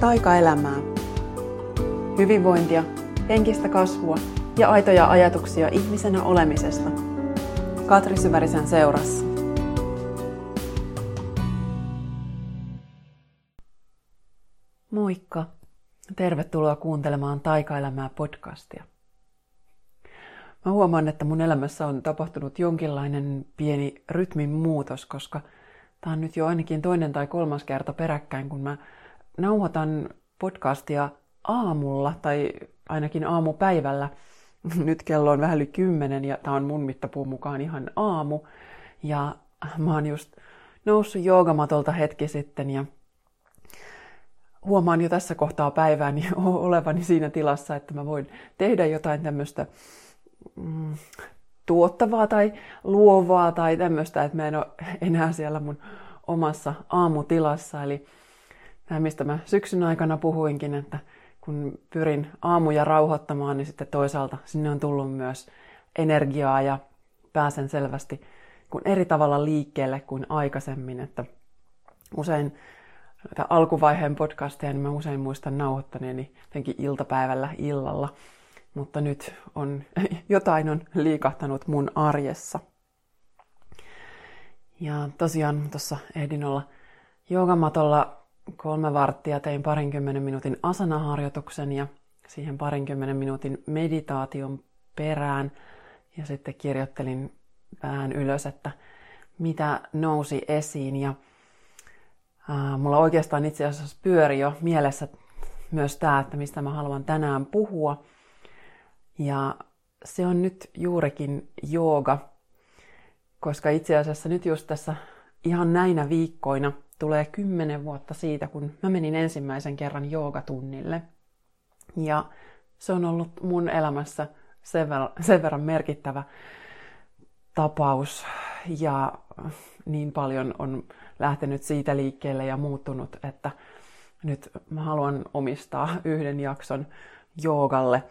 taikaelämää. Hyvinvointia, henkistä kasvua ja aitoja ajatuksia ihmisenä olemisesta. Katri Syvärisen seurassa. Moikka! Tervetuloa kuuntelemaan Taikaelämää podcastia. Mä huomaan, että mun elämässä on tapahtunut jonkinlainen pieni rytmin muutos, koska tämä on nyt jo ainakin toinen tai kolmas kerta peräkkäin, kun mä nauhoitan podcastia aamulla tai ainakin aamupäivällä. Nyt kello on vähän yli kymmenen ja tämä on mun mittapuun mukaan ihan aamu. Ja mä oon just noussut joogamatolta hetki sitten ja huomaan jo tässä kohtaa päivääni olevani siinä tilassa, että mä voin tehdä jotain tämmöistä mm, tuottavaa tai luovaa tai tämmöistä, että mä en ole enää siellä mun omassa aamutilassa. Eli mistä mä syksyn aikana puhuinkin, että kun pyrin aamuja rauhoittamaan, niin sitten toisaalta sinne on tullut myös energiaa ja pääsen selvästi kun eri tavalla liikkeelle kuin aikaisemmin, että usein alkuvaiheen podcasteja, niin mä usein muistan nauhoittaneeni jotenkin iltapäivällä illalla, mutta nyt on, jotain on liikahtanut mun arjessa. Ja tosiaan tuossa ehdin olla joogamatolla kolme varttia, tein parinkymmenen minuutin asanaharjoituksen ja siihen parinkymmenen minuutin meditaation perään. Ja sitten kirjoittelin vähän ylös, että mitä nousi esiin. Ja ää, mulla oikeastaan itse asiassa pyöri jo mielessä myös tämä, että mistä mä haluan tänään puhua. Ja se on nyt juurikin jooga, koska itse asiassa nyt just tässä ihan näinä viikkoina tulee kymmenen vuotta siitä, kun mä menin ensimmäisen kerran joogatunnille. Ja se on ollut mun elämässä sen verran, merkittävä tapaus ja niin paljon on lähtenyt siitä liikkeelle ja muuttunut, että nyt mä haluan omistaa yhden jakson joogalle.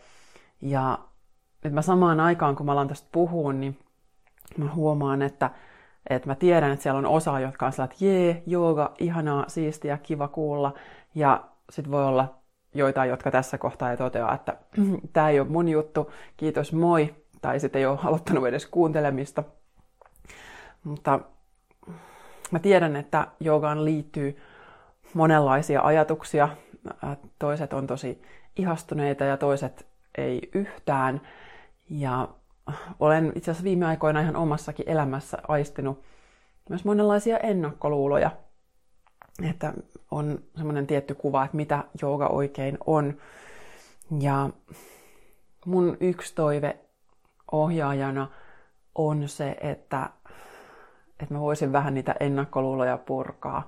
Ja nyt mä samaan aikaan, kun mä alan tästä puhua, niin mä huomaan, että, että mä tiedän, että siellä on osa, jotka on sellainen, että jee, jooga, ihanaa, siistiä, kiva kuulla. Ja sitten voi olla joitain, jotka tässä kohtaa ei toteaa, että tämä ei ole mun juttu, kiitos, moi. Tai sitten ei ole aloittanut edes kuuntelemista. Mutta mä tiedän, että joogaan liittyy monenlaisia ajatuksia. Toiset on tosi ihastuneita ja toiset ei yhtään. Ja olen itse asiassa viime aikoina ihan omassakin elämässä aistinut myös monenlaisia ennakkoluuloja. Että on semmoinen tietty kuva, että mitä jooga oikein on. Ja mun yksi toive ohjaajana on se, että, että mä voisin vähän niitä ennakkoluuloja purkaa,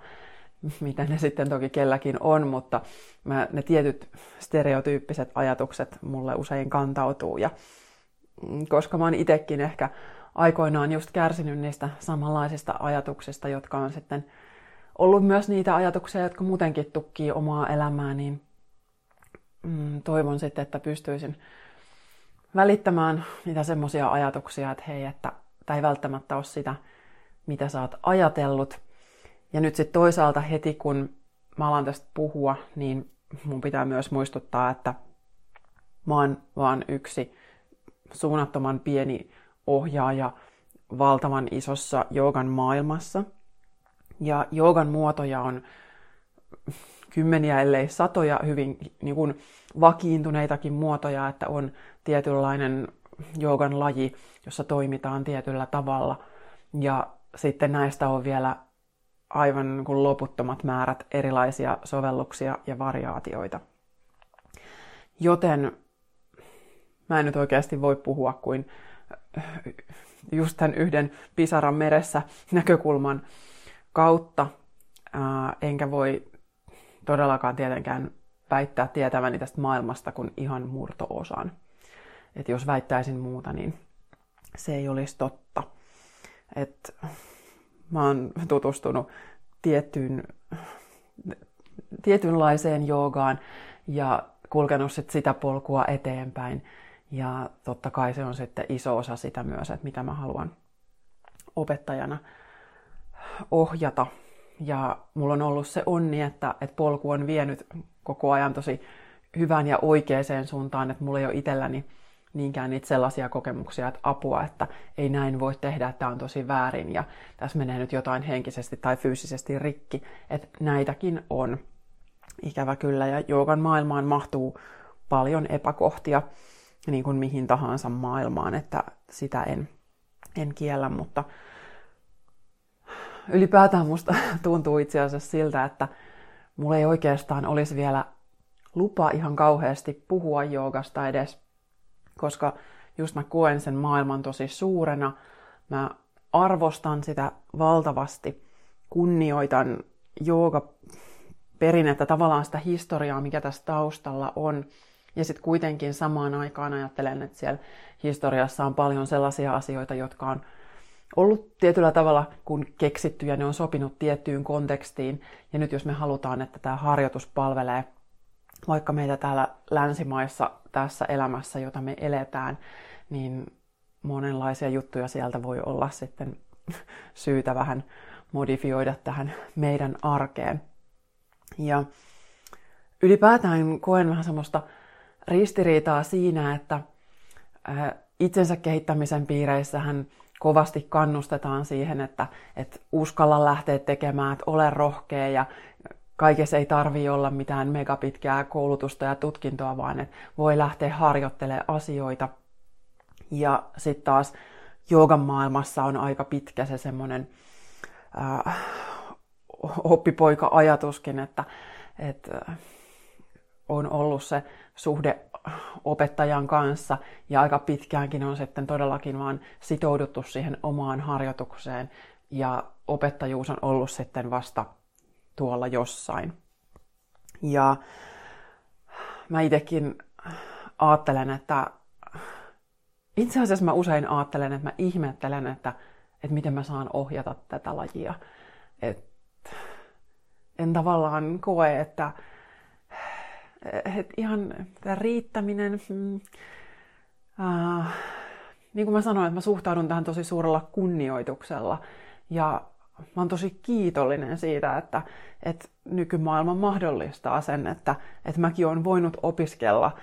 mitä ne sitten toki kelläkin on, mutta mä, ne tietyt stereotyyppiset ajatukset mulle usein kantautuu ja koska mä oon itekin ehkä aikoinaan just kärsinyt niistä samanlaisista ajatuksista, jotka on sitten ollut myös niitä ajatuksia, jotka muutenkin tukkii omaa elämää, niin mm, toivon sitten, että pystyisin välittämään niitä semmoisia ajatuksia, että hei, että tämä ei välttämättä ole sitä, mitä sä oot ajatellut. Ja nyt sitten toisaalta heti, kun mä alan tästä puhua, niin mun pitää myös muistuttaa, että mä oon vaan yksi suunnattoman pieni ohjaaja valtavan isossa joogan maailmassa. Ja joogan muotoja on kymmeniä, ellei satoja hyvin niin kuin vakiintuneitakin muotoja, että on tietynlainen joogan laji, jossa toimitaan tietyllä tavalla. Ja sitten näistä on vielä aivan niin kuin loputtomat määrät erilaisia sovelluksia ja variaatioita. Joten mä en nyt oikeasti voi puhua kuin äh, just tämän yhden pisaran meressä näkökulman kautta, enkä voi todellakaan tietenkään väittää tietäväni tästä maailmasta kuin ihan murto-osan. Että jos väittäisin muuta, niin se ei olisi totta. Et mä oon tutustunut tiettyyn, tietynlaiseen joogaan ja kulkenut sit sitä polkua eteenpäin. Ja totta kai se on sitten iso osa sitä myös, että mitä mä haluan opettajana ohjata. Ja mulla on ollut se onni, että, että polku on vienyt koko ajan tosi hyvän ja oikeaan suuntaan, että mulla ei ole itselläni niinkään niitä sellaisia kokemuksia, että apua, että ei näin voi tehdä, että tämä on tosi väärin ja tässä menee nyt jotain henkisesti tai fyysisesti rikki. Että näitäkin on. Ikävä kyllä ja joogan maailmaan mahtuu paljon epäkohtia niin kuin mihin tahansa maailmaan, että sitä en, en kiellä, mutta ylipäätään musta tuntuu itse asiassa siltä, että mulla ei oikeastaan olisi vielä lupa ihan kauheasti puhua joogasta edes, koska just mä koen sen maailman tosi suurena. Mä arvostan sitä valtavasti, kunnioitan jooga perinnettä, tavallaan sitä historiaa, mikä tässä taustalla on. Ja sitten kuitenkin samaan aikaan ajattelen, että siellä historiassa on paljon sellaisia asioita, jotka on ollut tietyllä tavalla kun keksitty ja ne on sopinut tiettyyn kontekstiin. Ja nyt jos me halutaan, että tämä harjoitus palvelee vaikka meitä täällä länsimaissa tässä elämässä, jota me eletään, niin monenlaisia juttuja sieltä voi olla sitten syytä vähän modifioida tähän meidän arkeen. Ja ylipäätään koen vähän semmoista ristiriitaa siinä, että itsensä kehittämisen piireissähän kovasti kannustetaan siihen, että, että uskalla lähteä tekemään, että ole rohkea ja kaikessa ei tarvi olla mitään megapitkää koulutusta ja tutkintoa, vaan että voi lähteä harjoittelemaan asioita. Ja sitten taas joogan maailmassa on aika pitkä se semmoinen äh, oppipoika-ajatuskin, että, että on ollut se suhde opettajan kanssa ja aika pitkäänkin on sitten todellakin vaan sitouduttu siihen omaan harjoitukseen ja opettajuus on ollut sitten vasta tuolla jossain. Ja mä itsekin ajattelen, että itse asiassa mä usein ajattelen, että mä ihmettelen, että, että miten mä saan ohjata tätä lajia. Et en tavallaan koe, että, että ihan tämä riittäminen, mm, äh, niin kuin mä sanoin, että mä suhtaudun tähän tosi suurella kunnioituksella. Ja mä oon tosi kiitollinen siitä, että, että nykymaailma mahdollistaa sen, että, että mäkin olen voinut opiskella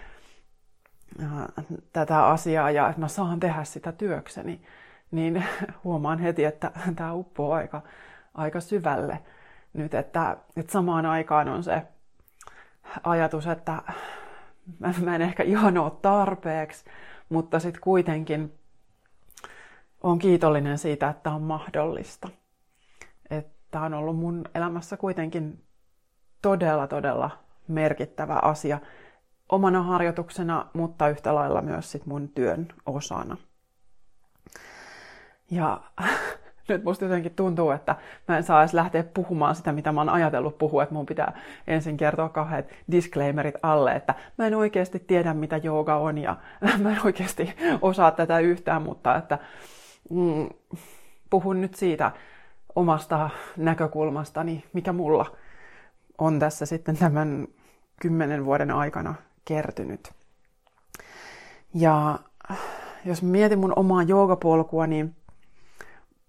äh, tätä asiaa ja että mä saan tehdä sitä työkseni, niin huomaan heti, että tämä uppoo aika, aika syvälle nyt, että, että samaan aikaan on se ajatus, että mä en ehkä ihan ole tarpeeksi, mutta sitten kuitenkin on kiitollinen siitä, että on mahdollista tämä on ollut mun elämässä kuitenkin todella, todella merkittävä asia omana harjoituksena, mutta yhtä lailla myös sit mun työn osana. Ja nyt musta jotenkin tuntuu, että mä en saa edes lähteä puhumaan sitä, mitä mä oon ajatellut puhua, että mun pitää ensin kertoa kahdet disclaimerit alle, että mä en oikeasti tiedä, mitä jooga on ja mä en oikeasti osaa tätä yhtään, mutta että mm, puhun nyt siitä, omasta näkökulmastani, mikä mulla on tässä sitten tämän kymmenen vuoden aikana kertynyt. Ja jos mietin mun omaa joogapolkua, niin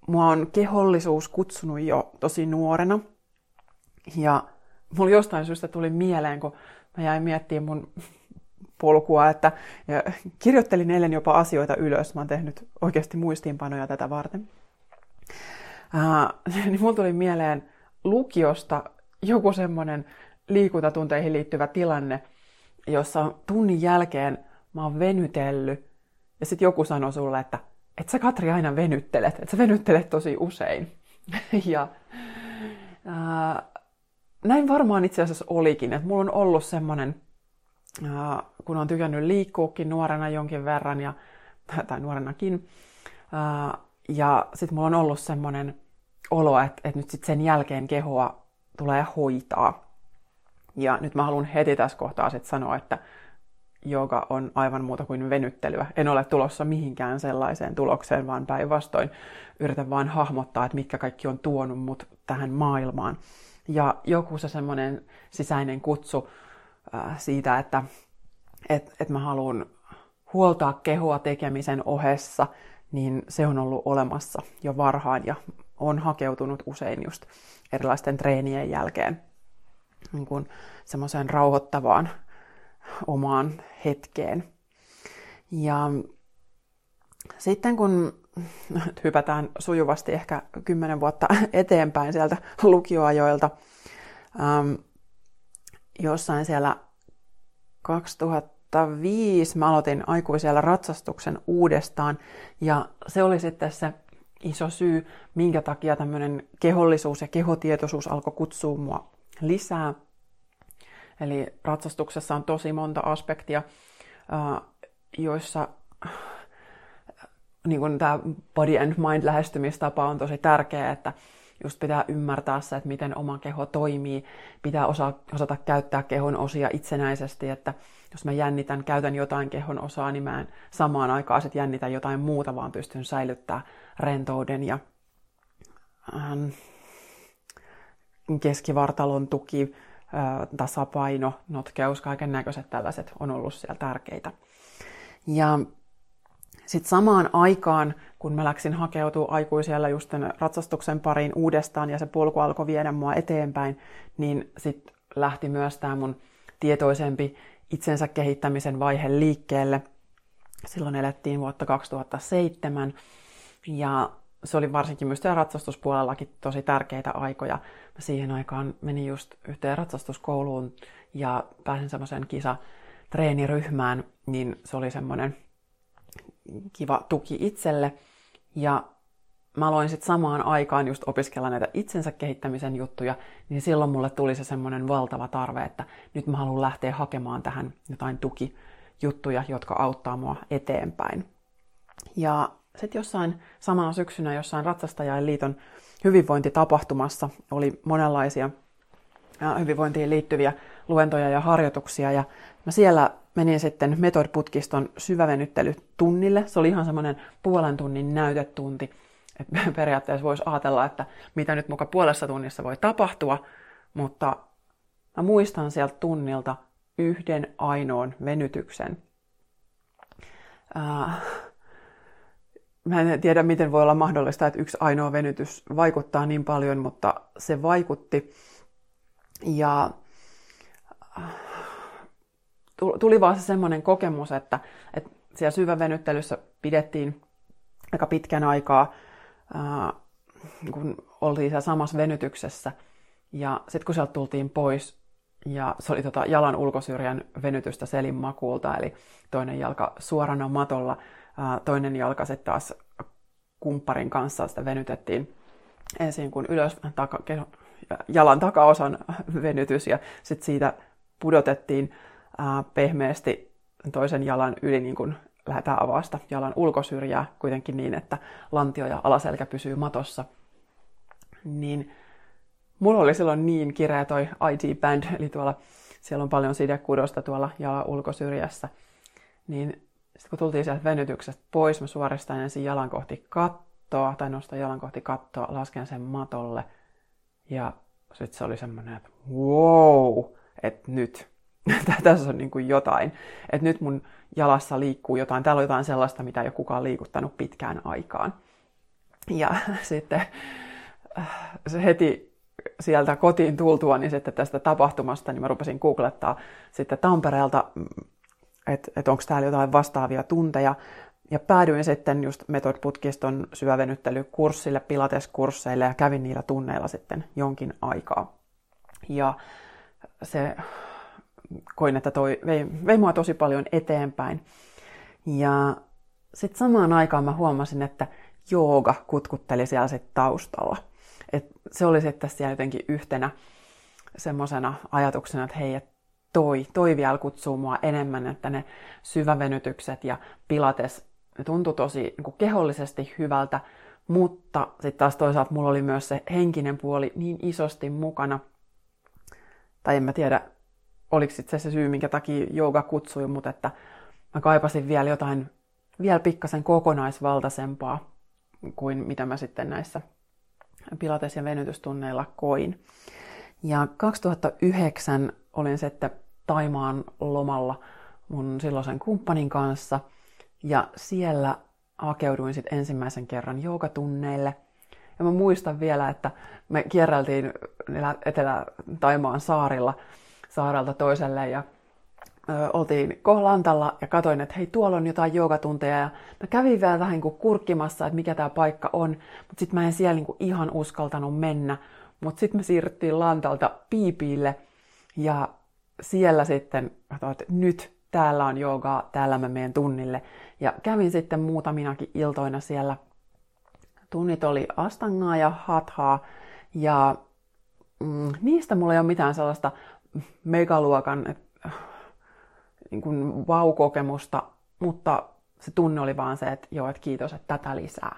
mua on kehollisuus kutsunut jo tosi nuorena. Ja mulla jostain syystä tuli mieleen, kun mä jäin miettimään mun polkua, että ja kirjoittelin eilen jopa asioita ylös. Mä oon tehnyt oikeasti muistiinpanoja tätä varten. Uh, niin mulla tuli mieleen lukiosta joku semmoinen liikuntatunteihin liittyvä tilanne, jossa tunnin jälkeen mä oon venytellyt ja sitten joku sanoi sulle, että et sä Katri aina venyttelet, että sä venyttelet tosi usein. ja uh, näin varmaan itse asiassa olikin, että mulla on ollut semmoinen, uh, kun on tykännyt liikkuukin nuorena jonkin verran, ja, tai nuorenakin, uh, ja sitten mulla on ollut semmoinen olo, että, että nyt sitten sen jälkeen kehoa tulee hoitaa. Ja nyt mä haluan heti tässä kohtaa sitten sanoa, että joka on aivan muuta kuin venyttelyä. En ole tulossa mihinkään sellaiseen tulokseen, vaan päinvastoin yritän vaan hahmottaa, että mitkä kaikki on tuonut mut tähän maailmaan. Ja joku se semmoinen sisäinen kutsu äh, siitä, että et, et mä haluan huoltaa kehoa tekemisen ohessa, niin se on ollut olemassa jo varhaan ja on hakeutunut usein just erilaisten treenien jälkeen niin semmoiseen rauhoittavaan omaan hetkeen. Ja sitten kun hypätään sujuvasti ehkä kymmenen vuotta eteenpäin sieltä lukioajoilta, ähm, jossain siellä 2005 mä aloitin aikuisella ratsastuksen uudestaan ja se oli sitten se iso syy, minkä takia tämmöinen kehollisuus ja kehotietoisuus alkoi kutsua mua lisää. Eli ratsastuksessa on tosi monta aspektia, joissa niin kuin tämä body and mind lähestymistapa on tosi tärkeä, että just pitää ymmärtää se, että miten oma keho toimii, pitää osa, osata käyttää kehon osia itsenäisesti, että jos mä jännitän, käytän jotain kehon osaa, niin mä en samaan aikaan sit jännitä jotain muuta, vaan pystyn säilyttämään rentouden ja ähm, keskivartalon tuki, äh, tasapaino, notkeus, kaiken näköiset tällaiset on ollut siellä tärkeitä. Ja sitten samaan aikaan, kun mä läksin hakeutua aikuisella just ratsastuksen pariin uudestaan ja se polku alkoi viedä mua eteenpäin, niin sitten lähti myös tämä mun tietoisempi itsensä kehittämisen vaihe liikkeelle. Silloin elettiin vuotta 2007 ja se oli varsinkin myös siellä ratsastuspuolellakin tosi tärkeitä aikoja. Mä siihen aikaan menin just yhteen ratsastuskouluun ja pääsin semmoiseen kisa treeniryhmään, niin se oli semmoinen kiva tuki itselle. Ja mä aloin sitten samaan aikaan just opiskella näitä itsensä kehittämisen juttuja, niin silloin mulle tuli se semmoinen valtava tarve, että nyt mä haluan lähteä hakemaan tähän jotain tukijuttuja, jotka auttaa mua eteenpäin. Ja sitten jossain samana syksynä jossain Ratsastajain liiton hyvinvointitapahtumassa oli monenlaisia hyvinvointiin liittyviä luentoja ja harjoituksia. Ja mä siellä menin sitten Metod-putkiston syvävenyttelytunnille. Se oli ihan semmoinen puolen tunnin näytetunti. Et periaatteessa voisi ajatella, että mitä nyt muka puolessa tunnissa voi tapahtua, mutta mä muistan sieltä tunnilta yhden ainoan venytyksen. Äh, mä en tiedä, miten voi olla mahdollista, että yksi ainoa venytys vaikuttaa niin paljon, mutta se vaikutti. Ja äh, tuli vaan se semmoinen kokemus, että, että siellä syvävenyttelyssä pidettiin aika pitkän aikaa, ää, kun oltiin siellä samassa venytyksessä. Ja sitten kun sieltä tultiin pois, ja se oli tota jalan ulkosyrjän venytystä selin makuulta, eli toinen jalka suorana matolla, toinen jalka sitten taas kumpparin kanssa sitä venytettiin ensin kun ylös taka, jalan takaosan venytys ja sitten siitä pudotettiin ää, pehmeästi toisen jalan yli niin kuin lähdetään avasta jalan ulkosyrjää kuitenkin niin, että lantio ja alaselkä pysyy matossa. Niin mulla oli silloin niin kireä toi IT Band, eli tuolla siellä on paljon sidekudosta tuolla jalan ulkosyrjässä. Niin sitten kun tultiin sieltä venytyksestä pois, mä suoristan ensin jalan kohti kattoa, tai nostan jalan kohti kattoa, lasken sen matolle. Ja sitten se oli semmoinen, että wow, että nyt, tässä on niin kuin jotain. Että nyt mun jalassa liikkuu jotain, täällä on jotain sellaista, mitä ei ole kukaan liikuttanut pitkään aikaan. Ja sitten äh, se heti sieltä kotiin tultua, niin sitten tästä tapahtumasta, niin mä rupesin googlettaa sitten Tampereelta, että et onko täällä jotain vastaavia tunteja. Ja päädyin sitten just Method-putkiston syvävenyttelykurssille, pilateskursseille ja kävin niillä tunneilla sitten jonkin aikaa. Ja se koin, että toi vei, vei mua tosi paljon eteenpäin. Ja sitten samaan aikaan mä huomasin, että jooga kutkutteli siellä sit taustalla. Et se oli sitten siellä jotenkin yhtenä semmoisena ajatuksena, että hei, et toi, toi vielä kutsuu mua enemmän, että ne syvävenytykset ja pilates, ne tuntui tosi niin kehollisesti hyvältä, mutta sitten taas toisaalta mulla oli myös se henkinen puoli niin isosti mukana, tai en mä tiedä, oliko se, se syy, minkä takia jooga kutsui, mutta että mä kaipasin vielä jotain vielä pikkasen kokonaisvaltaisempaa kuin mitä mä sitten näissä pilates- ja venytystunneilla koin. Ja 2009 olin sitten Taimaan lomalla mun silloisen kumppanin kanssa. Ja siellä hakeuduin sitten ensimmäisen kerran joogatunneille. Ja mä muistan vielä, että me kierreltiin Etelä-Taimaan saarilla saarelta toiselle ja oltiin Kohlantalla ja katoin, että hei tuolla on jotain joogatunteja. Ja mä kävin vielä vähän niin kurkkimassa, että mikä tämä paikka on, mutta sitten mä en siellä niin ihan uskaltanut mennä, mutta sitten me siirryttiin Lantalta Piipiille ja siellä sitten että nyt täällä on joogaa, täällä mä menen tunnille. Ja kävin sitten muutaminakin iltoina siellä. Tunnit oli astangaa ja hathaa ja mm, niistä mulla ei ole mitään sellaista megaluokan niin kuin wow-kokemusta, mutta se tunne oli vaan se, että joo, että kiitos, että tätä lisää.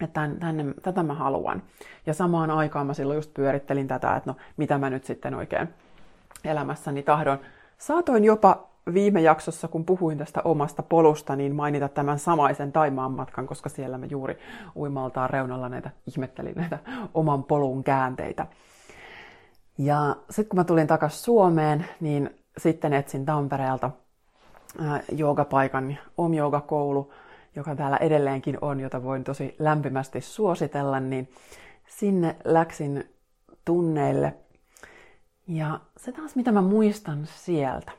Että tänne, tätä mä haluan. Ja samaan aikaan mä silloin just pyörittelin tätä, että no mitä mä nyt sitten oikein elämässäni tahdon. Saatoin jopa viime jaksossa, kun puhuin tästä omasta polusta, niin mainita tämän samaisen Taimaan matkan, koska siellä mä juuri uimaltaan reunalla näitä ihmettelin näitä oman polun käänteitä. Ja sitten kun mä tulin takaisin Suomeen, niin sitten etsin Tampereelta joogapaikan, Om Joogakoulu, joka täällä edelleenkin on, jota voin tosi lämpimästi suositella, niin sinne läksin tunneille. Ja se taas, mitä mä muistan sieltä,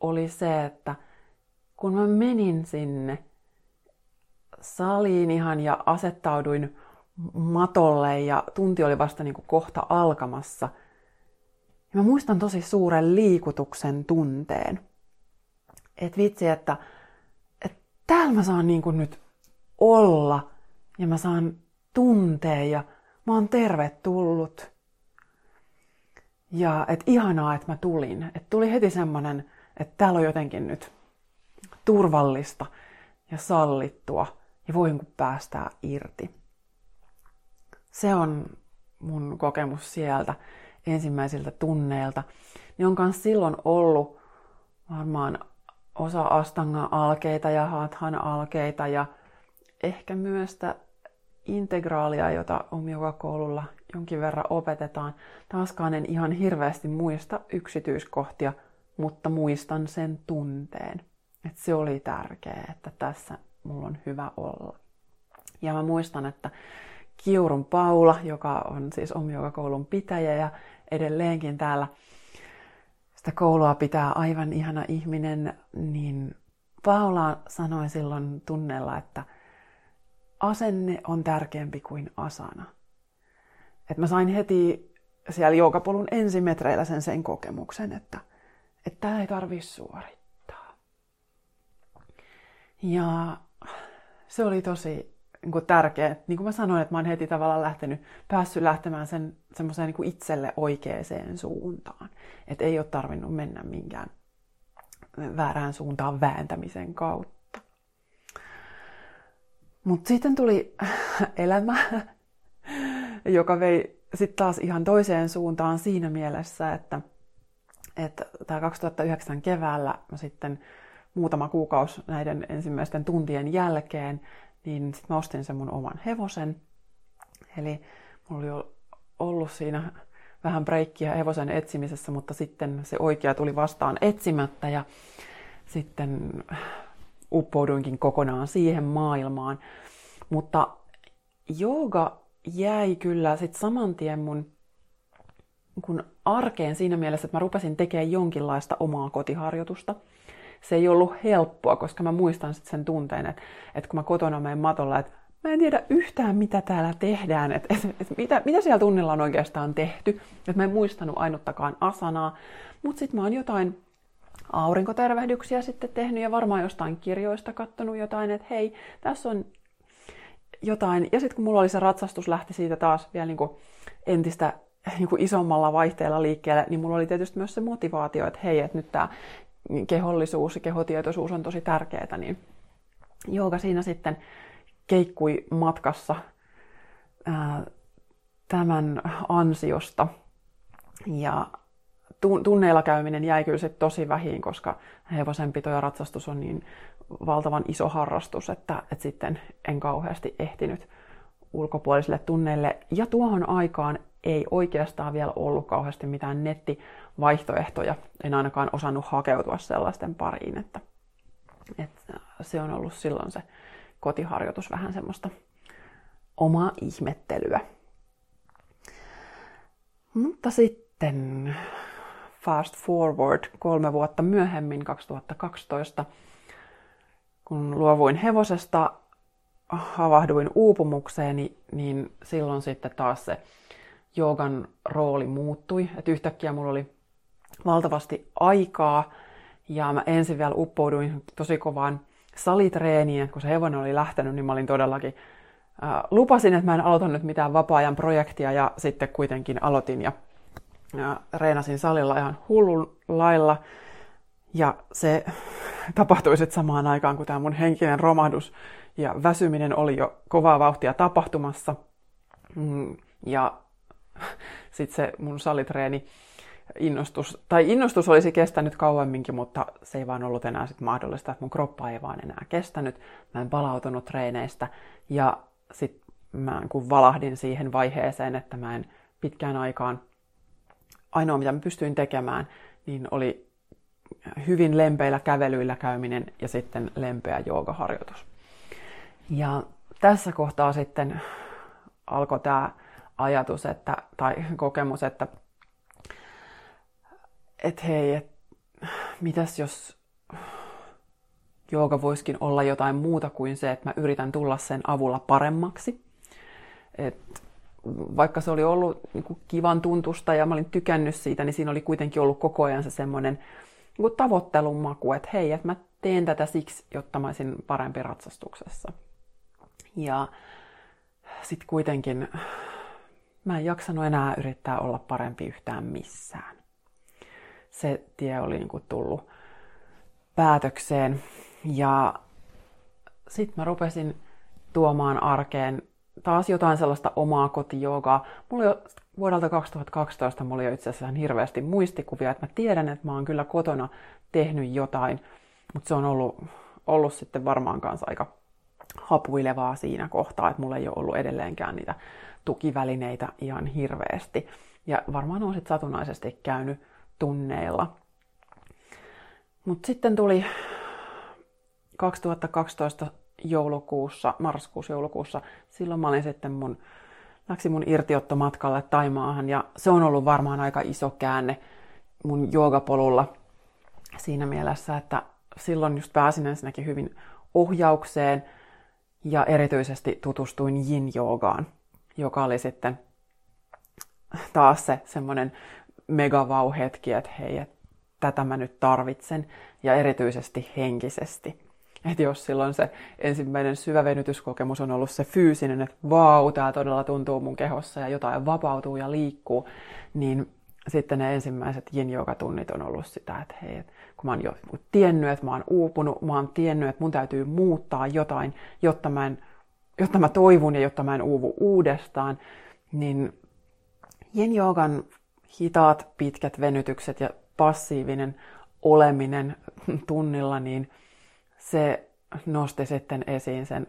oli se, että kun mä menin sinne saliin ihan ja asettauduin matolle ja tunti oli vasta niin kuin kohta alkamassa, ja mä muistan tosi suuren liikutuksen tunteen. Että vitsi, että, että täällä mä saan niin kuin nyt olla ja mä saan tuntea ja mä oon tervetullut. Ja että ihanaa, että mä tulin. Että tuli heti semmonen että täällä on jotenkin nyt turvallista ja sallittua ja voin päästää irti. Se on mun kokemus sieltä ensimmäisiltä tunneilta. Niin on myös silloin ollut varmaan osa astanga alkeita ja hathan alkeita ja ehkä myös sitä integraalia, jota koululla jonkin verran opetetaan. Taaskaan en ihan hirveästi muista yksityiskohtia, mutta muistan sen tunteen. Että se oli tärkeää, että tässä mulla on hyvä olla. Ja mä muistan, että Kiurun Paula, joka on siis Omioga-koulun pitäjä ja edelleenkin täällä sitä koulua pitää aivan ihana ihminen, niin Paula sanoi silloin tunnella, että asenne on tärkeämpi kuin asana. Et mä sain heti siellä joukapolun ensimetreillä sen sen kokemuksen, että – että tämä ei tarvi suorittaa. Ja se oli tosi niin kuin tärkeä. Niin kuin mä sanoin, että mä oon heti tavallaan lähtenyt, päässyt lähtemään sen semmoiseen niin itselle oikeaan suuntaan. Että ei ole tarvinnut mennä minkään väärään suuntaan vääntämisen kautta. Mutta sitten tuli elämä, joka vei sitten taas ihan toiseen suuntaan siinä mielessä, että – että tämä 2009 keväällä mä sitten muutama kuukausi näiden ensimmäisten tuntien jälkeen, niin sitten mä ostin sen mun oman hevosen. Eli mulla oli ollut siinä vähän breikkiä hevosen etsimisessä, mutta sitten se oikea tuli vastaan etsimättä ja sitten uppouduinkin kokonaan siihen maailmaan. Mutta jooga jäi kyllä sitten saman tien mun kun arkeen siinä mielessä, että mä rupesin tekemään jonkinlaista omaa kotiharjoitusta. Se ei ollut helppoa, koska mä muistan sitten sen tunteen, että, että kun mä kotona menen matolla, että mä en tiedä yhtään, mitä täällä tehdään, että, että, että mitä, mitä siellä tunnilla on oikeastaan tehty. Että mä en muistanut ainuttakaan asanaa, mutta sitten mä oon jotain aurinkotervehdyksiä sitten tehnyt ja varmaan jostain kirjoista kattonut jotain, että hei, tässä on jotain. Ja sitten kun mulla oli se ratsastus, lähti siitä taas vielä niin kuin entistä niin kuin isommalla vaihteella liikkeelle, niin mulla oli tietysti myös se motivaatio, että hei, että nyt tämä kehollisuus ja kehotietoisuus on tosi tärkeää, niin jooga siinä sitten keikkui matkassa ää, tämän ansiosta. Ja tunneilla käyminen jäi kyllä tosi vähin, koska hevosenpito ja ratsastus on niin valtavan iso harrastus, että, että sitten en kauheasti ehtinyt ulkopuolisille tunneille. Ja tuohon aikaan ei oikeastaan vielä ollut kauheasti mitään nettivaihtoehtoja. En ainakaan osannut hakeutua sellaisten pariin, että, että se on ollut silloin se kotiharjoitus vähän semmoista omaa ihmettelyä. Mutta sitten fast forward kolme vuotta myöhemmin, 2012, kun luovuin hevosesta, havahduin uupumukseeni, niin silloin sitten taas se joogan rooli muuttui. Että yhtäkkiä mulla oli valtavasti aikaa ja mä ensin vielä uppouduin tosi kovaan salitreeniin, kun se hevonen oli lähtenyt, niin mä olin todellakin äh, lupasin, että mä en aloita nyt mitään vapaa-ajan projektia ja sitten kuitenkin aloitin ja, ja reenasin salilla ihan hullun lailla. Ja se tapahtui sitten samaan aikaan, kun tämä mun henkinen romahdus ja väsyminen oli jo kovaa vauhtia tapahtumassa. Mm, ja sitten se mun salitreeni innostus, tai innostus olisi kestänyt kauemminkin, mutta se ei vaan ollut enää sit mahdollista, että mun kroppa ei vaan enää kestänyt. Mä en palautunut treeneistä ja sitten mä kun valahdin siihen vaiheeseen, että mä en pitkään aikaan, ainoa mitä mä pystyin tekemään, niin oli hyvin lempeillä kävelyillä käyminen ja sitten lempeä joogaharjoitus. Ja tässä kohtaa sitten alkoi tämä ajatus että, tai kokemus, että et hei, et, mitäs jos jooga voisikin olla jotain muuta kuin se, että mä yritän tulla sen avulla paremmaksi. Et vaikka se oli ollut niin kuin kivan tuntusta ja mä olin tykännyt siitä, niin siinä oli kuitenkin ollut koko ajan se semmoinen niin tavoittelun maku, että hei, että mä teen tätä siksi, jotta mä olisin parempi ratsastuksessa. Ja sitten kuitenkin mä en jaksanut enää yrittää olla parempi yhtään missään. Se tie oli niin kuin tullut päätökseen. Ja sitten mä rupesin tuomaan arkeen taas jotain sellaista omaa kotijoogaa. Mulla jo vuodelta 2012 mulla oli itse asiassa hirveästi muistikuvia, että mä tiedän, että mä oon kyllä kotona tehnyt jotain, mutta se on ollut, ollut sitten varmaan kanssa aika hapuilevaa siinä kohtaa, että mulla ei ole ollut edelleenkään niitä tukivälineitä ihan hirveästi. Ja varmaan on sitten satunnaisesti käynyt tunneilla. Mutta sitten tuli 2012 joulukuussa, marraskuussa joulukuussa, silloin mä olin sitten mun, läksin mun irtiottomatkalle Taimaahan ja se on ollut varmaan aika iso käänne mun joogapolulla siinä mielessä, että silloin just pääsin ensinnäkin hyvin ohjaukseen ja erityisesti tutustuin yin-joogaan, joka oli sitten taas se semmoinen megavau-hetki, että hei, että tätä mä nyt tarvitsen, ja erityisesti henkisesti. Että jos silloin se ensimmäinen syvä venytyskokemus on ollut se fyysinen, että vau, tämä todella tuntuu mun kehossa ja jotain vapautuu ja liikkuu, niin sitten ne ensimmäiset yin tunnit on ollut sitä, että hei, että kun mä oon jo tiennyt, että mä oon uupunut, mä oon tiennyt, että mun täytyy muuttaa jotain, jotta mä, en, jotta mä toivun ja jotta mä en uuvu uudestaan, niin yin hitaat, pitkät venytykset ja passiivinen oleminen tunnilla, niin se nosti sitten esiin sen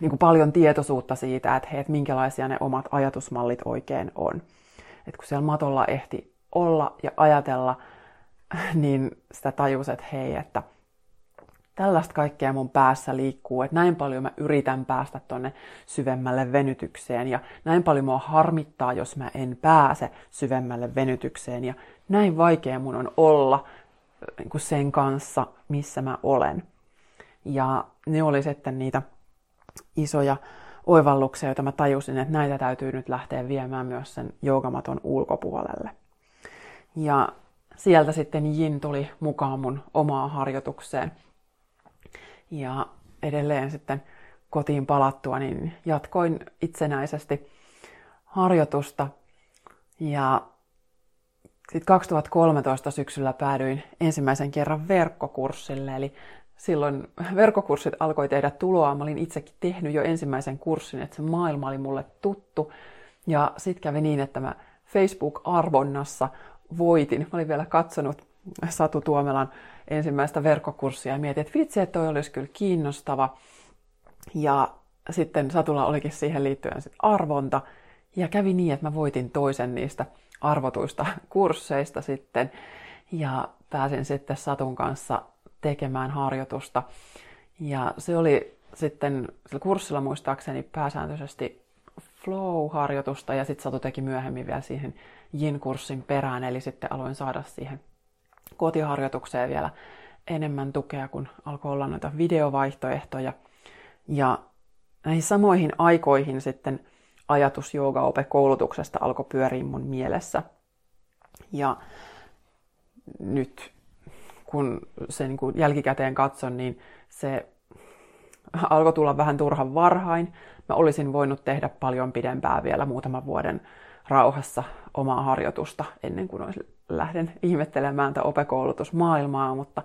niin kuin paljon tietoisuutta siitä, että, hei, että minkälaisia ne omat ajatusmallit oikein on. Et kun siellä matolla ehti olla ja ajatella, niin sitä tajus, että hei, että – tällaista kaikkea mun päässä liikkuu, että näin paljon mä yritän päästä tonne syvemmälle venytykseen ja näin paljon mua harmittaa, jos mä en pääse syvemmälle venytykseen ja näin vaikea mun on olla niin sen kanssa, missä mä olen. Ja ne oli sitten niitä isoja oivalluksia, joita mä tajusin, että näitä täytyy nyt lähteä viemään myös sen joogamaton ulkopuolelle. Ja sieltä sitten Jin tuli mukaan mun omaa harjoitukseen – ja edelleen sitten kotiin palattua, niin jatkoin itsenäisesti harjoitusta. Ja sitten 2013 syksyllä päädyin ensimmäisen kerran verkkokurssille, eli silloin verkkokurssit alkoi tehdä tuloa. Mä olin itsekin tehnyt jo ensimmäisen kurssin, että se maailma oli mulle tuttu. Ja sitten kävi niin, että mä Facebook-arvonnassa voitin. Mä olin vielä katsonut Satu Tuomelan ensimmäistä verkkokurssia ja mietin, että vitsi, että toi olisi kyllä kiinnostava. Ja sitten Satulla olikin siihen liittyen sit arvonta. Ja kävi niin, että mä voitin toisen niistä arvotuista kursseista sitten. Ja pääsin sitten Satun kanssa tekemään harjoitusta. Ja se oli sitten sillä kurssilla muistaakseni pääsääntöisesti flow-harjoitusta ja sitten Satu teki myöhemmin vielä siihen Jin-kurssin perään, eli sitten aloin saada siihen kotiharjoitukseen vielä enemmän tukea, kun alkoi olla noita videovaihtoehtoja. Ja näihin samoihin aikoihin sitten ajatus joogaope-koulutuksesta alkoi pyöriä mun mielessä. Ja nyt kun se niin kuin jälkikäteen katson, niin se alkoi tulla vähän turhan varhain. Mä olisin voinut tehdä paljon pidempää vielä muutaman vuoden rauhassa omaa harjoitusta ennen kuin olisin lähden ihmettelemään tätä opekoulutusmaailmaa, mutta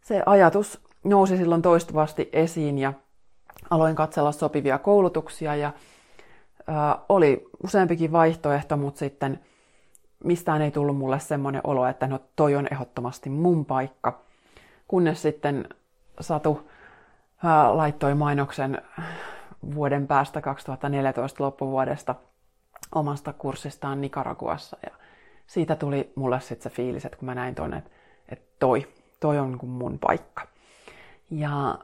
se ajatus nousi silloin toistuvasti esiin ja aloin katsella sopivia koulutuksia ja oli useampikin vaihtoehto, mutta sitten mistään ei tullut mulle semmoinen olo, että no toi on ehdottomasti mun paikka. Kunnes sitten Satu ää, laittoi mainoksen vuoden päästä 2014 loppuvuodesta omasta kurssistaan Nicaraguassa. Ja siitä tuli mulle sitten se fiilis, että kun mä näin tuonne, että, että toi, toi on niin mun paikka. Ja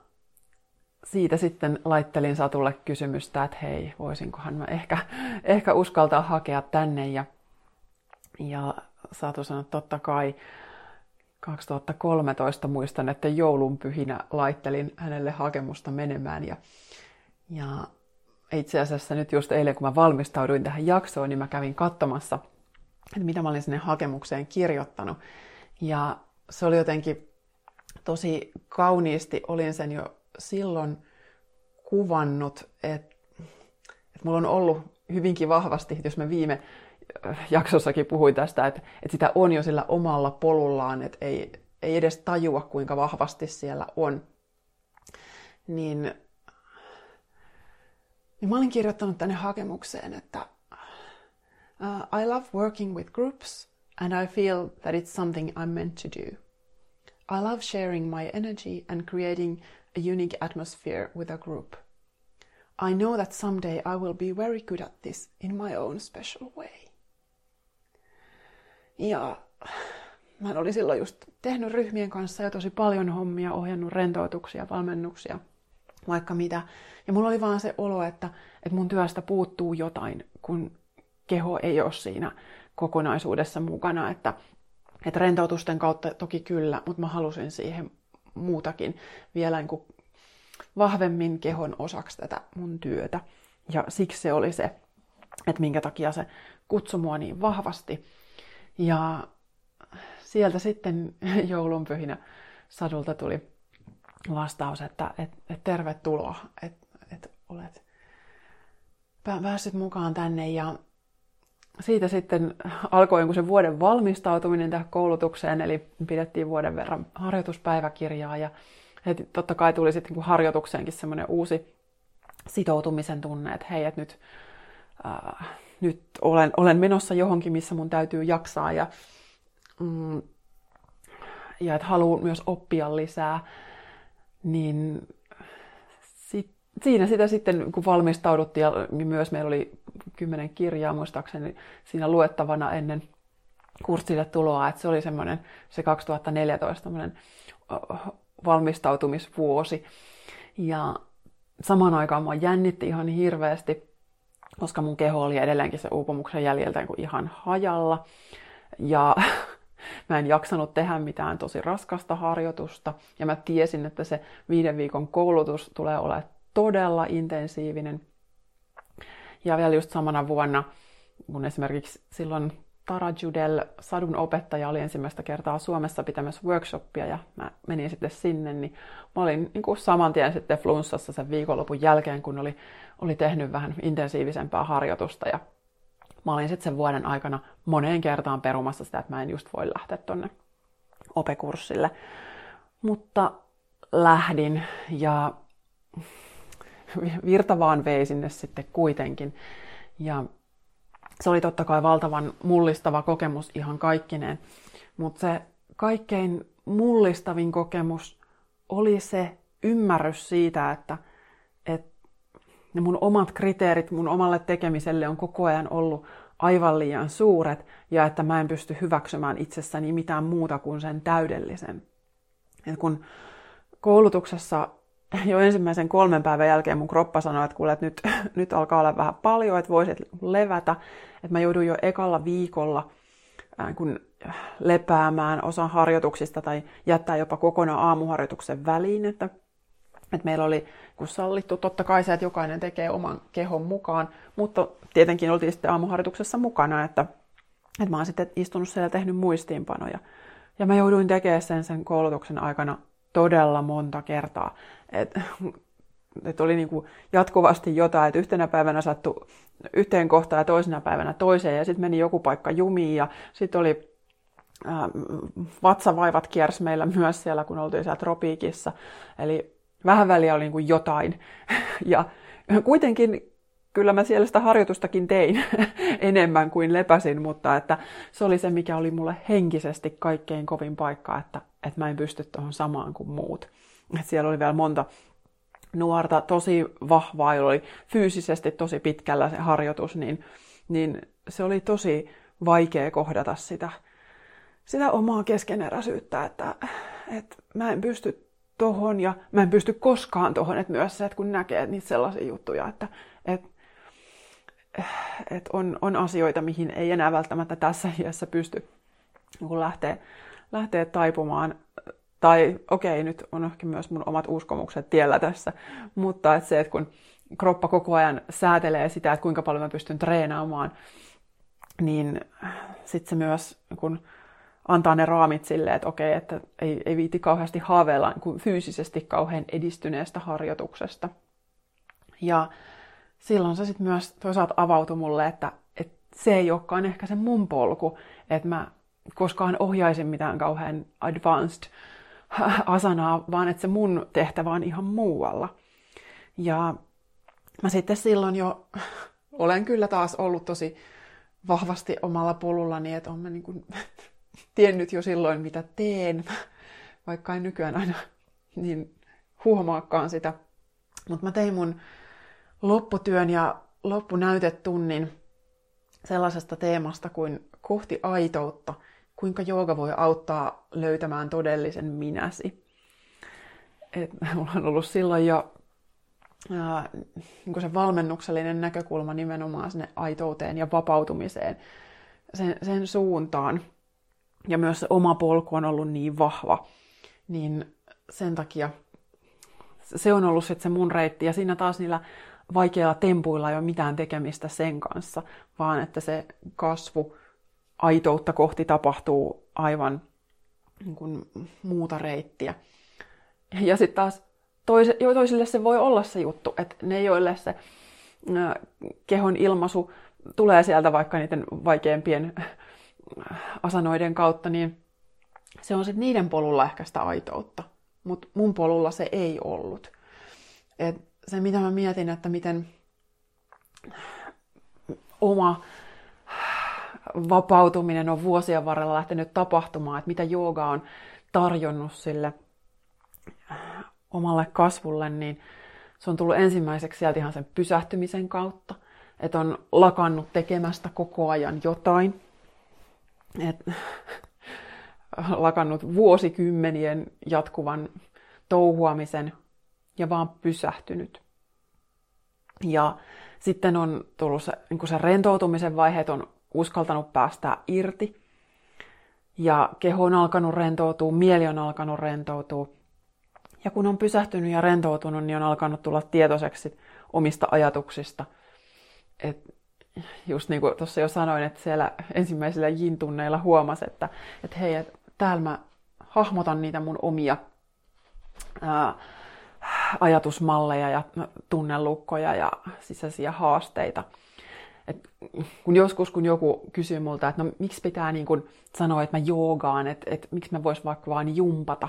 siitä sitten laittelin Satulle kysymystä, että hei, voisinkohan mä ehkä, ehkä uskaltaa hakea tänne. Ja, ja Satu sanoi, että totta kai 2013 muistan, että joulunpyhinä laittelin hänelle hakemusta menemään. Ja, ja itse asiassa nyt just eilen, kun mä valmistauduin tähän jaksoon, niin mä kävin katsomassa, että mitä mä olin sinne hakemukseen kirjoittanut. Ja se oli jotenkin tosi kauniisti, olin sen jo silloin kuvannut, että, että mulla on ollut hyvinkin vahvasti, jos mä viime jaksossakin puhuin tästä, että, että sitä on jo sillä omalla polullaan, että ei, ei edes tajua, kuinka vahvasti siellä on. Niin niin mä olin kirjoittanut tänne hakemukseen, että uh, I love working with groups and I feel that it's something I'm meant to do. I love sharing my energy and creating a unique atmosphere with a group. I know that someday I will be very good at this in my own special way. Ja mä olin silloin just tehnyt ryhmien kanssa jo tosi paljon hommia, ohjannut rentoutuksia, valmennuksia – vaikka mitä. Ja mulla oli vaan se olo, että, että mun työstä puuttuu jotain, kun keho ei ole siinä kokonaisuudessa mukana. Että, että rentoutusten kautta toki kyllä, mutta mä halusin siihen muutakin vielä niin kuin vahvemmin kehon osaksi tätä mun työtä. Ja siksi se oli se, että minkä takia se kutsui mua niin vahvasti. Ja sieltä sitten joulunpyhinä sadulta tuli vastaus, että et, et tervetuloa, että et olet päässyt mukaan tänne ja siitä sitten alkoi sen vuoden valmistautuminen tähän koulutukseen, eli pidettiin vuoden verran harjoituspäiväkirjaa ja heti totta kai tuli sitten niin harjoitukseenkin semmoinen uusi sitoutumisen tunne, että hei, että nyt, äh, nyt olen, olen menossa johonkin, missä mun täytyy jaksaa ja, mm, ja että haluan myös oppia lisää niin siinä sitä sitten, kun valmistauduttiin, ja myös meillä oli kymmenen kirjaa muistaakseni siinä luettavana ennen kurssille tuloa, että se oli semmoinen se 2014 semmoinen valmistautumisvuosi. Ja samaan aikaan mua jännitti ihan hirveästi, koska mun keho oli edelleenkin se uupumuksen jäljiltä niin ihan hajalla. Ja Mä en jaksanut tehdä mitään tosi raskasta harjoitusta ja mä tiesin, että se viiden viikon koulutus tulee olemaan todella intensiivinen. Ja vielä just samana vuonna, kun esimerkiksi silloin Tara Judel, sadun opettaja, oli ensimmäistä kertaa Suomessa pitämässä workshoppia ja mä menin sitten sinne, niin mä olin niin kuin saman tien sitten flunssassa sen viikonlopun jälkeen, kun oli, oli tehnyt vähän intensiivisempää harjoitusta ja mä olin sitten sen vuoden aikana moneen kertaan perumassa sitä, että mä en just voi lähteä tonne opekurssille. Mutta lähdin ja virta vaan vei sinne sitten kuitenkin. Ja se oli totta kai valtavan mullistava kokemus ihan kaikkineen. Mutta se kaikkein mullistavin kokemus oli se ymmärrys siitä, että, että ne mun omat kriteerit mun omalle tekemiselle on koko ajan ollut aivan liian suuret ja että mä en pysty hyväksymään itsessäni mitään muuta kuin sen täydellisen. Et kun koulutuksessa jo ensimmäisen kolmen päivän jälkeen mun kroppa sanoi, että kuule, että nyt, nyt alkaa olla vähän paljon, että voisit levätä. Että mä jouduin jo ekalla viikolla kun lepäämään osan harjoituksista tai jättää jopa kokonaan aamuharjoituksen väliin, että, että meillä oli kun sallittu totta kai se, että jokainen tekee oman kehon mukaan, mutta tietenkin oltiin sitten aamuharjoituksessa mukana, että, että mä oon sitten istunut siellä ja tehnyt muistiinpanoja. Ja mä jouduin tekemään sen sen koulutuksen aikana todella monta kertaa. Et, et oli niinku jatkuvasti jotain, että yhtenä päivänä sattui yhteen kohtaan ja toisena päivänä toiseen, ja sitten meni joku paikka jumiin, ja sitten oli äh, vatsavaivat kiersi meillä myös siellä, kun oltiin siellä tropiikissa. Eli vähän väliä oli niin jotain. Ja kuitenkin kyllä mä siellä sitä harjoitustakin tein enemmän kuin lepäsin, mutta että se oli se, mikä oli mulle henkisesti kaikkein kovin paikka, että, että mä en pysty tuohon samaan kuin muut. Et siellä oli vielä monta nuorta, tosi vahvaa, jolla oli fyysisesti tosi pitkällä se harjoitus, niin, niin se oli tosi vaikea kohdata sitä, sitä omaa keskeneräisyyttä, että, että mä en pysty tohon ja mä en pysty koskaan tohon, että myös se, että kun näkee niitä sellaisia juttuja, että, että että on, on asioita, mihin ei enää välttämättä tässä iässä pysty niin lähteä, lähteä taipumaan. Tai okei, okay, nyt on ehkä myös mun omat uskomukset tiellä tässä, mutta että se, että kun kroppa koko ajan säätelee sitä, että kuinka paljon mä pystyn treenaamaan, niin sitten se myös kun antaa ne raamit silleen, että okei, että ei, ei viiti kauheasti haaveilla niin fyysisesti kauhean edistyneestä harjoituksesta. Ja silloin se sitten myös toisaalta avautui mulle, että, että se ei olekaan ehkä se mun polku, että mä koskaan ohjaisin mitään kauhean advanced asanaa, vaan että se mun tehtävä on ihan muualla. Ja mä sitten silloin jo olen kyllä taas ollut tosi vahvasti omalla polullani, että olen niin kuin tiennyt jo silloin, mitä teen, vaikka en nykyään aina niin huomaakaan sitä. Mutta mä tein mun lopputyön ja loppunäytetunnin sellaisesta teemasta kuin kohti aitoutta, kuinka jooga voi auttaa löytämään todellisen minäsi. Et mulla on ollut silloin jo ää, niin se valmennuksellinen näkökulma nimenomaan sinne aitouteen ja vapautumiseen, sen, sen suuntaan. Ja myös se oma polku on ollut niin vahva, niin sen takia se on ollut sitten se mun reitti. Ja siinä taas niillä vaikeilla tempuilla ei ole mitään tekemistä sen kanssa, vaan että se kasvu aitoutta kohti tapahtuu aivan niin kuin, muuta reittiä. Ja sitten taas tois, toisille se voi olla se juttu, että ne, joille se äh, kehon ilmaisu tulee sieltä vaikka niiden vaikeimpien asanoiden kautta, niin se on sitten niiden polulla ehkä sitä aitoutta. Mutta mun polulla se ei ollut. Et se, mitä mä mietin, että miten oma vapautuminen on vuosien varrella lähtenyt tapahtumaan, että mitä jooga on tarjonnut sille omalle kasvulle, niin se on tullut ensimmäiseksi sieltä ihan sen pysähtymisen kautta, että on lakannut tekemästä koko ajan jotain, että lakannut vuosikymmenien jatkuvan touhuamisen ja vaan pysähtynyt. Ja sitten on tullut se, niin se rentoutumisen vaiheet, on uskaltanut päästää irti. Ja keho on alkanut rentoutua, mieli on alkanut rentoutua. Ja kun on pysähtynyt ja rentoutunut, niin on alkanut tulla tietoiseksi omista ajatuksista. Et just niin kuin tuossa jo sanoin, että siellä ensimmäisillä jin-tunneilla huomasi, että, että hei, että täällä mä hahmotan niitä mun omia ää, ajatusmalleja ja tunnelukkoja ja sisäisiä haasteita. Et kun joskus, kun joku kysyy multa, että no miksi pitää niin kun sanoa, että mä joogaan, että, että miksi mä vois vaikka vaan jumpata,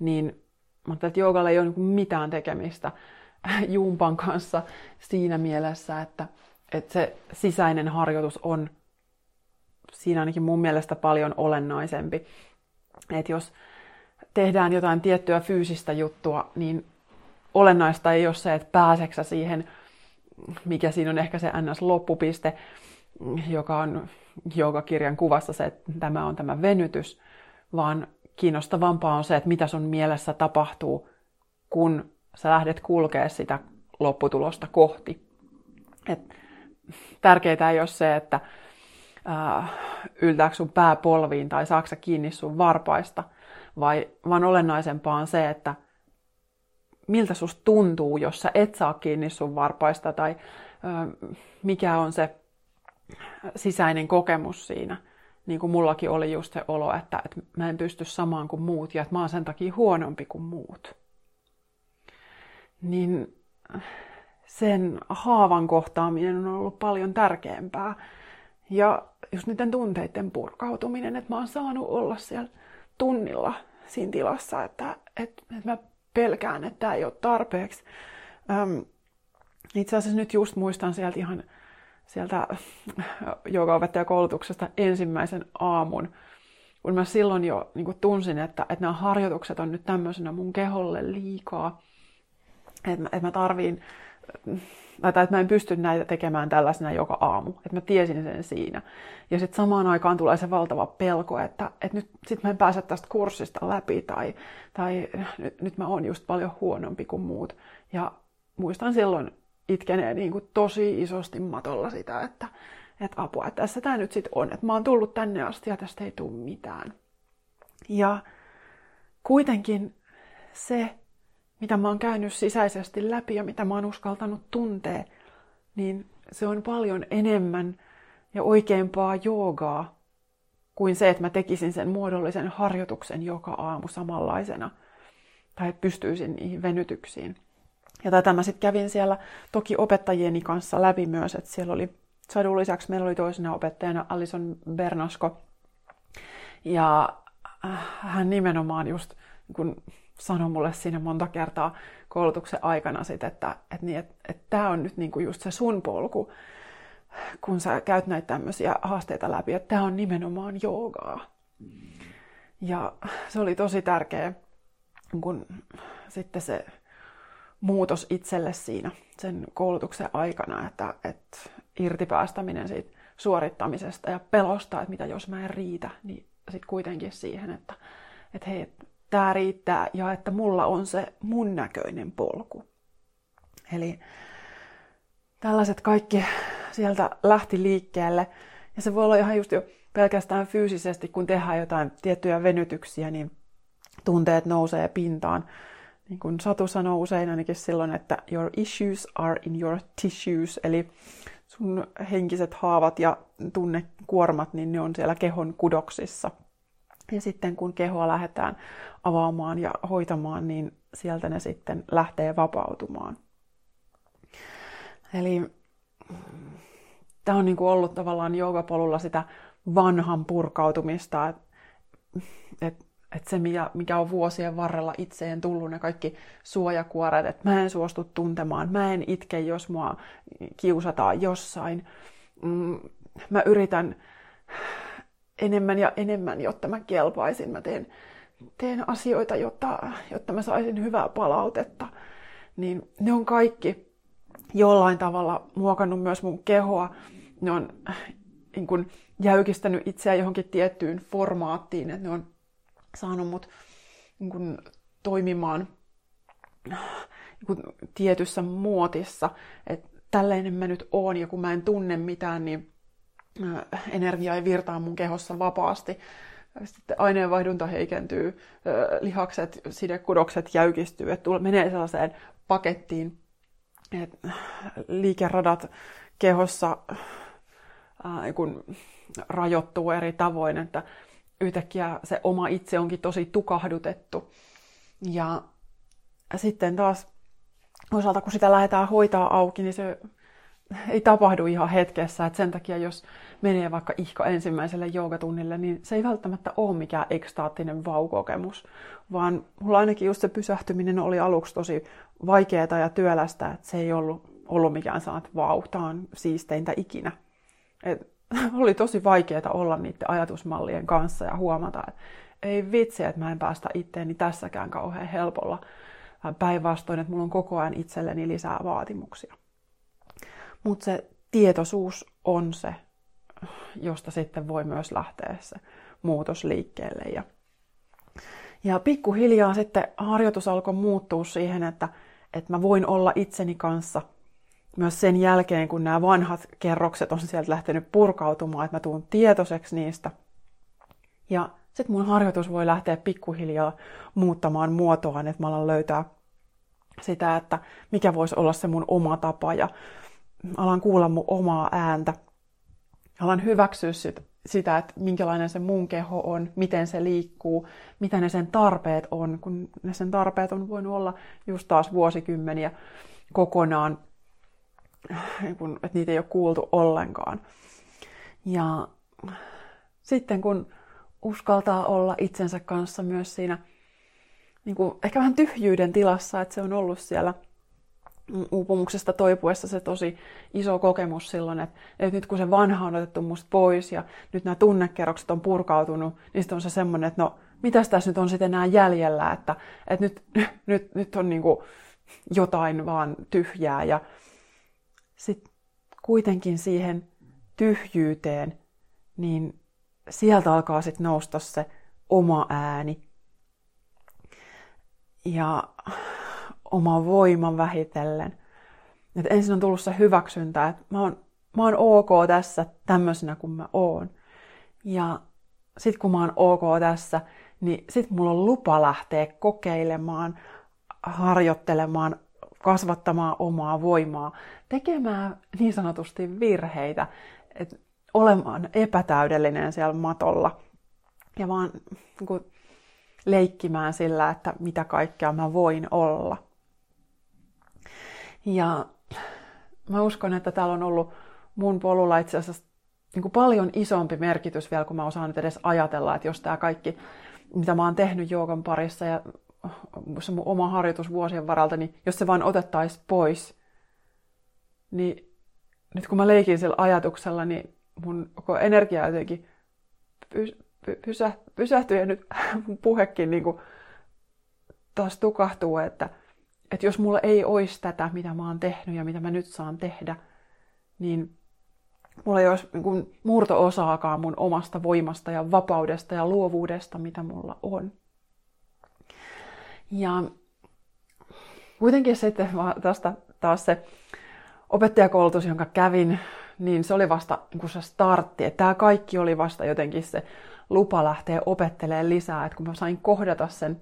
niin mä että joogalla ei ole niin mitään tekemistä jumpan kanssa siinä mielessä, että, että se sisäinen harjoitus on siinä ainakin mun mielestä paljon olennaisempi. Että jos tehdään jotain tiettyä fyysistä juttua, niin olennaista ei ole se, että pääseksä siihen, mikä siinä on ehkä se ns-loppupiste, joka on joogakirjan kuvassa se, että tämä on tämä venytys, vaan kiinnostavampaa on se, että mitä sun mielessä tapahtuu, kun sä lähdet kulkea sitä lopputulosta kohti. Et tärkeintä ei ole se, että äh, yltääkö sun pää polviin tai saaksa kiinni sun varpaista, vai, vaan olennaisempaa on se, että miltä susta tuntuu, jos sä et saa kiinni sun varpaista, tai äh, mikä on se sisäinen kokemus siinä. Niin kuin mullakin oli just se olo, että, että mä en pysty samaan kuin muut ja että mä oon sen takia huonompi kuin muut. Niin sen haavan kohtaaminen on ollut paljon tärkeämpää. Ja just niiden tunteiden purkautuminen, että mä oon saanut olla siellä tunnilla siinä tilassa, että, että, että mä pelkään, että tämä ei ole tarpeeksi. Öm, itse asiassa nyt just muistan sieltä ihan sieltä joogaopettajakoulutuksesta ensimmäisen aamun, kun mä silloin jo niin tunsin, että, että nämä harjoitukset on nyt tämmöisenä mun keholle liikaa, että mä, että mä tarviin tai että mä en pysty näitä tekemään tällaisena joka aamu. Että mä tiesin sen siinä. Ja sitten samaan aikaan tulee se valtava pelko, että, että nyt sit mä en pääse tästä kurssista läpi tai, tai nyt, nyt mä oon just paljon huonompi kuin muut. Ja muistan silloin itkenee niin kuin tosi isosti matolla sitä, että, että apua, että tässä tämä nyt sitten on. Että mä oon tullut tänne asti ja tästä ei tule mitään. Ja kuitenkin se, mitä mä oon käynyt sisäisesti läpi ja mitä mä oon uskaltanut tuntea, niin se on paljon enemmän ja oikeampaa joogaa kuin se, että mä tekisin sen muodollisen harjoituksen joka aamu samanlaisena tai pystyisin niihin venytyksiin. Ja tätä mä sitten kävin siellä toki opettajieni kanssa läpi myös, että siellä oli sadun lisäksi meillä oli toisena opettajana Alison Bernasko. Ja äh, hän nimenomaan just kun sanoi mulle siinä monta kertaa koulutuksen aikana sit, että, että, niin, että, että tämä on nyt niinku just se sun polku, kun sä käyt näitä tämmöisiä haasteita läpi, että tämä on nimenomaan joogaa. Ja se oli tosi tärkeä, kun sitten se muutos itselle siinä sen koulutuksen aikana, että, että irtipäästäminen siitä suorittamisesta ja pelosta, että mitä jos mä en riitä, niin sitten kuitenkin siihen, että, että hei, tämä riittää ja että mulla on se mun näköinen polku. Eli tällaiset kaikki sieltä lähti liikkeelle. Ja se voi olla ihan just jo pelkästään fyysisesti, kun tehdään jotain tiettyjä venytyksiä, niin tunteet nousee pintaan. Niin kuin Satu sanoo usein ainakin silloin, että your issues are in your tissues, eli sun henkiset haavat ja tunnekuormat, niin ne on siellä kehon kudoksissa. Ja sitten kun kehoa lähdetään avaamaan ja hoitamaan, niin sieltä ne sitten lähtee vapautumaan. Eli tämä on niin kuin ollut tavallaan joogapolulla sitä vanhan purkautumista, että et, et se mikä on vuosien varrella itseen tullut, ne kaikki suojakuoret, että mä en suostu tuntemaan, mä en itke, jos mua kiusataan jossain. Mm, mä yritän enemmän ja enemmän, jotta mä kelpaisin. Mä teen, teen asioita, jotta, jotta mä saisin hyvää palautetta. Niin ne on kaikki jollain tavalla muokannut myös mun kehoa. Ne on niin kun, jäykistänyt itseä johonkin tiettyyn formaattiin, että ne on saanut mut niin kun, toimimaan niin kun, tietyssä muotissa. Että tällainen mä nyt oon, ja kun mä en tunne mitään, niin energia ei virtaa mun kehossa vapaasti. Sitten aineenvaihdunta heikentyy, lihakset, sidekudokset jäykistyy, että menee sellaiseen pakettiin, että liikeradat kehossa äh, kun rajoittuu eri tavoin, että yhtäkkiä se oma itse onkin tosi tukahdutettu. Ja sitten taas osalta, kun sitä lähdetään hoitaa auki, niin se ei tapahdu ihan hetkessä. Et sen takia, jos menee vaikka ihka ensimmäiselle joogatunnille, niin se ei välttämättä ole mikään ekstaattinen vaukokemus, vaan mulla ainakin just se pysähtyminen oli aluksi tosi vaikeaa ja työlästä, että se ei ollut, ollut mikään sanat vau, tämä on siisteintä ikinä. Et, oli tosi vaikeaa olla niiden ajatusmallien kanssa ja huomata, että ei vitsi, että mä en päästä itteeni tässäkään kauhean helpolla. Päinvastoin, että mulla on koko ajan itselleni lisää vaatimuksia. Mutta se tietoisuus on se, josta sitten voi myös lähteä se muutos liikkeelle. Ja, ja pikkuhiljaa sitten harjoitus alkoi muuttua siihen, että, että mä voin olla itseni kanssa myös sen jälkeen, kun nämä vanhat kerrokset on sieltä lähtenyt purkautumaan, että mä tuun tietoiseksi niistä. Ja sitten mun harjoitus voi lähteä pikkuhiljaa muuttamaan muotoaan, että mä alan löytää sitä, että mikä voisi olla se mun oma tapa ja alan kuulla mun omaa ääntä. Alan hyväksyä sit, sitä, että minkälainen se mun keho on, miten se liikkuu, mitä ne sen tarpeet on, kun ne sen tarpeet on voinut olla just taas vuosikymmeniä kokonaan, että niitä ei ole kuultu ollenkaan. Ja sitten kun uskaltaa olla itsensä kanssa myös siinä niin kuin, ehkä vähän tyhjyyden tilassa, että se on ollut siellä uupumuksesta toipuessa se tosi iso kokemus silloin, että, että nyt kun se vanha on otettu musta pois ja nyt nämä tunnekerrokset on purkautunut, niin sitten on se semmoinen, että no, mitäs tässä nyt on sitten enää jäljellä, että, että nyt, nyt, nyt on niin jotain vaan tyhjää ja sitten kuitenkin siihen tyhjyyteen, niin sieltä alkaa sitten nousta se oma ääni. Ja oma voima vähitellen. Et ensin on tullut se hyväksyntä, että mä oon, mä oon ok tässä tämmöisenä kuin mä oon. Ja sit kun mä oon ok tässä, niin sit mulla on lupa lähteä kokeilemaan, harjoittelemaan, kasvattamaan omaa voimaa, tekemään niin sanotusti virheitä. että olemaan epätäydellinen siellä matolla ja vaan niin kuin, leikkimään sillä, että mitä kaikkea mä voin olla. Ja mä uskon, että täällä on ollut mun polulla itse asiassa niin kuin paljon isompi merkitys vielä, kun mä osaan nyt edes ajatella, että jos tämä kaikki, mitä mä oon tehnyt joogan parissa ja se mun oma harjoitus vuosien varalta, niin jos se vaan otettaisiin pois, niin nyt kun mä leikin sillä ajatuksella, niin mun koko energia jotenkin pys, pysä, pysähtyy ja nyt mun puhekin niin kuin taas tukahtuu, että, että jos mulla ei olisi tätä, mitä mä oon tehnyt ja mitä mä nyt saan tehdä, niin mulla ei olisi niin murto-osaakaan mun omasta voimasta ja vapaudesta ja luovuudesta, mitä mulla on. Ja kuitenkin sitten tästä taas se opettajakoulutus, jonka kävin niin se oli vasta niin se startti. Että tämä kaikki oli vasta jotenkin se lupa lähteä opettelemaan lisää. Että kun mä sain kohdata sen,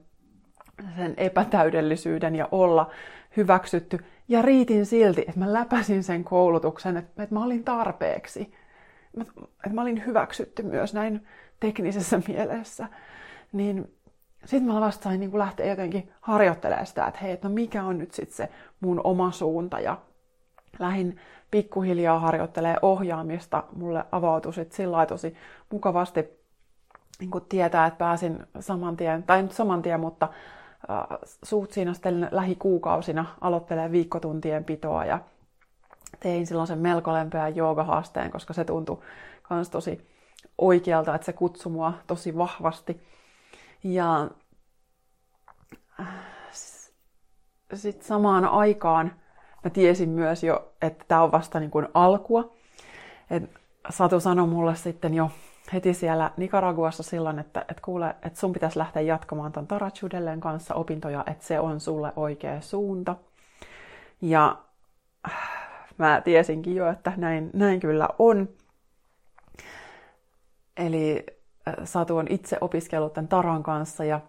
sen epätäydellisyyden ja olla hyväksytty. Ja riitin silti, että mä läpäsin sen koulutuksen, että, että mä olin tarpeeksi. Että mä olin hyväksytty myös näin teknisessä mielessä. Niin sitten mä vasta sain niin lähteä jotenkin harjoittelemaan sitä, että hei, että no mikä on nyt sitten se mun oma suunta ja lähin pikkuhiljaa harjoittelee ohjaamista. Mulle avautui sitten sillä tosi mukavasti niin tietää, että pääsin saman tien, tai nyt saman tien, mutta äh, suut siinä sitten lähikuukausina aloittelee viikkotuntien pitoa ja tein silloin sen melko lempeän joogahaasteen, koska se tuntui myös tosi oikealta, että se kutsui mua tosi vahvasti. Ja sitten samaan aikaan mä tiesin myös jo, että tämä on vasta niin kuin alkua. Et Satu sanoi mulle sitten jo heti siellä Nicaraguassa silloin, että, että kuule, että sun pitäisi lähteä jatkamaan ton Tarachudelleen kanssa opintoja, että se on sulle oikea suunta. Ja mä tiesinkin jo, että näin, näin kyllä on. Eli äh, Satu on itse opiskellut tämän Taran kanssa ja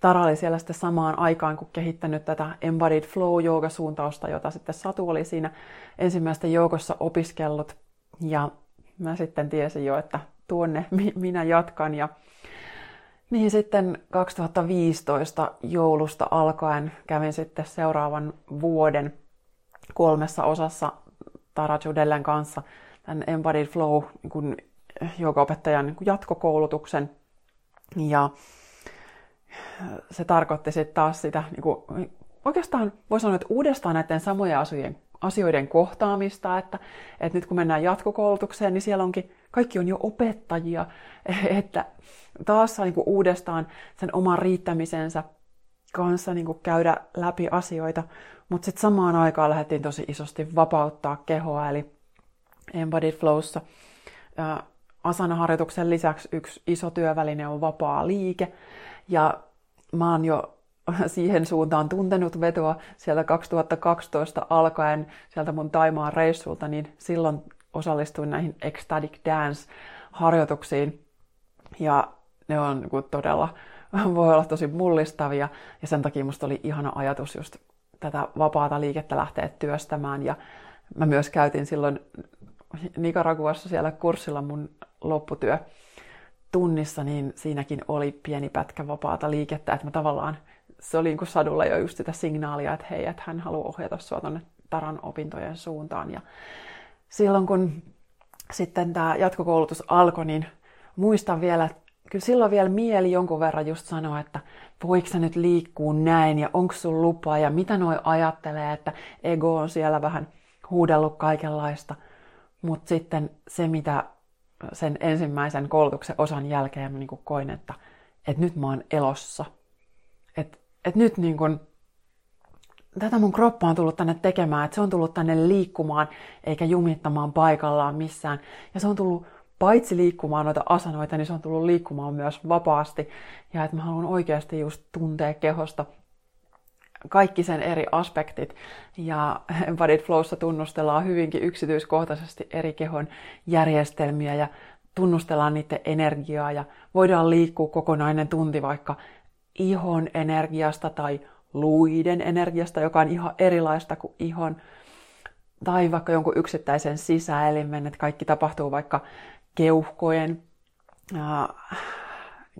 Tara oli siellä sitten samaan aikaan, kun kehittänyt tätä Embodied flow suuntausta jota sitten Satu oli siinä ensimmäistä joukossa opiskellut. Ja mä sitten tiesin jo, että tuonne minä jatkan. Ja niin sitten 2015 joulusta alkaen kävin sitten seuraavan vuoden kolmessa osassa Tara Judellen kanssa tämän Embodied Flow niin opettajan niin jatkokoulutuksen. Ja se tarkoitti sitten taas sitä, niin kuin, oikeastaan voi sanoa, että uudestaan näiden samojen asioiden, asioiden kohtaamista, että, että nyt kun mennään jatkokoulutukseen, niin siellä onkin, kaikki on jo opettajia, että taas saa niin kuin uudestaan sen oman riittämisensä kanssa niin kuin käydä läpi asioita, mutta sitten samaan aikaan lähdettiin tosi isosti vapauttaa kehoa, eli Embodied Flowssa asana-harjoituksen lisäksi yksi iso työväline on vapaa liike, ja mä oon jo siihen suuntaan tuntenut vetoa sieltä 2012 alkaen, sieltä mun Taimaan reissulta, niin silloin osallistuin näihin Ecstatic Dance-harjoituksiin. Ja ne on niin todella, voi olla tosi mullistavia. Ja sen takia musta oli ihana ajatus just tätä vapaata liikettä lähteä työstämään. Ja mä myös käytin silloin Nicaraguassa siellä kurssilla mun lopputyö tunnissa, niin siinäkin oli pieni pätkä vapaata liikettä, että mä tavallaan, se oli niin kuin sadulla jo just sitä signaalia, että hei, että hän haluaa ohjata sua tuonne Taran opintojen suuntaan. Ja silloin kun sitten tämä jatkokoulutus alkoi, niin muistan vielä, että kyllä silloin vielä mieli jonkun verran just sanoa, että voiko sä nyt liikkuu näin ja onko sun lupa ja mitä noi ajattelee, että ego on siellä vähän huudellut kaikenlaista. Mutta sitten se, mitä sen ensimmäisen koulutuksen osan jälkeen mä niin koin, että, että nyt mä oon elossa. Että, nyt niin kuin, tätä mun kroppa on tullut tänne tekemään, että se on tullut tänne liikkumaan eikä jumittamaan paikallaan missään. Ja se on tullut paitsi liikkumaan noita asanoita, niin se on tullut liikkumaan myös vapaasti. Ja että mä haluan oikeasti just tuntea kehosta kaikki sen eri aspektit. Ja Embodied Flowssa tunnustellaan hyvinkin yksityiskohtaisesti eri kehon järjestelmiä ja tunnustellaan niiden energiaa ja voidaan liikkua kokonainen tunti vaikka ihon energiasta tai luiden energiasta, joka on ihan erilaista kuin ihon, tai vaikka jonkun yksittäisen sisäelimen, että kaikki tapahtuu vaikka keuhkojen äh,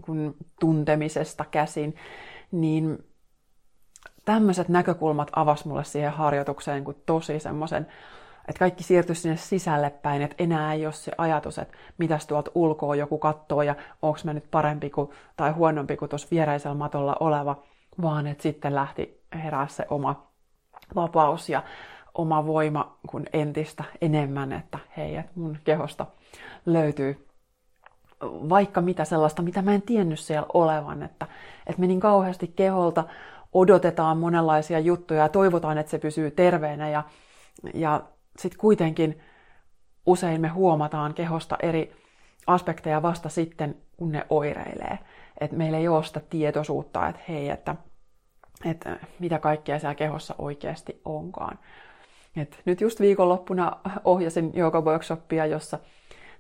niin tuntemisesta käsin, niin tämmöiset näkökulmat avas mulle siihen harjoitukseen kuin tosi semmoisen, että kaikki siirtyi sinne sisälle päin, että enää ei ole se ajatus, että mitäs tuolta ulkoa joku katsoo ja onko mä nyt parempi kuin, tai huonompi kuin tuossa viereisellä matolla oleva, vaan että sitten lähti herää se oma vapaus ja oma voima kuin entistä enemmän, että hei, että mun kehosta löytyy vaikka mitä sellaista, mitä mä en tiennyt siellä olevan, että, että menin kauheasti keholta odotetaan monenlaisia juttuja ja toivotaan, että se pysyy terveenä ja, ja sitten kuitenkin usein me huomataan kehosta eri aspekteja vasta sitten, kun ne oireilee. Että meillä ei ole sitä tietoisuutta, että hei, että, että mitä kaikkea siellä kehossa oikeasti onkaan. Et nyt just viikonloppuna ohjasin workshopia, jossa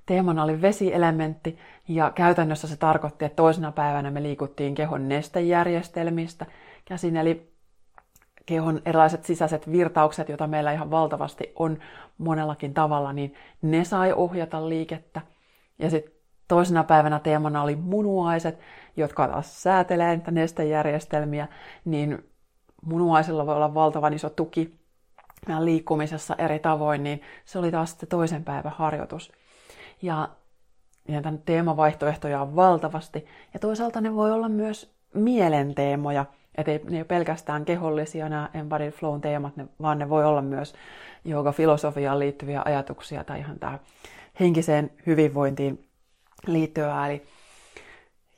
teemana oli vesielementti ja käytännössä se tarkoitti, että toisena päivänä me liikuttiin kehon nestejärjestelmistä käsin, eli kehon erilaiset sisäiset virtaukset, joita meillä ihan valtavasti on monellakin tavalla, niin ne sai ohjata liikettä. Ja sitten toisena päivänä teemana oli munuaiset, jotka taas säätelee niitä nestejärjestelmiä, niin munuaisilla voi olla valtavan iso tuki meidän liikkumisessa eri tavoin, niin se oli taas sitten toisen päivän harjoitus. Ja, ja tämän teemavaihtoehtoja on valtavasti. Ja toisaalta ne voi olla myös mielenteemoja, että ne ei ole pelkästään kehollisia nämä Embodied Flown teemat, ne, vaan ne voi olla myös filosofiaan liittyviä ajatuksia tai ihan tähän henkiseen hyvinvointiin liittyvää. Eli,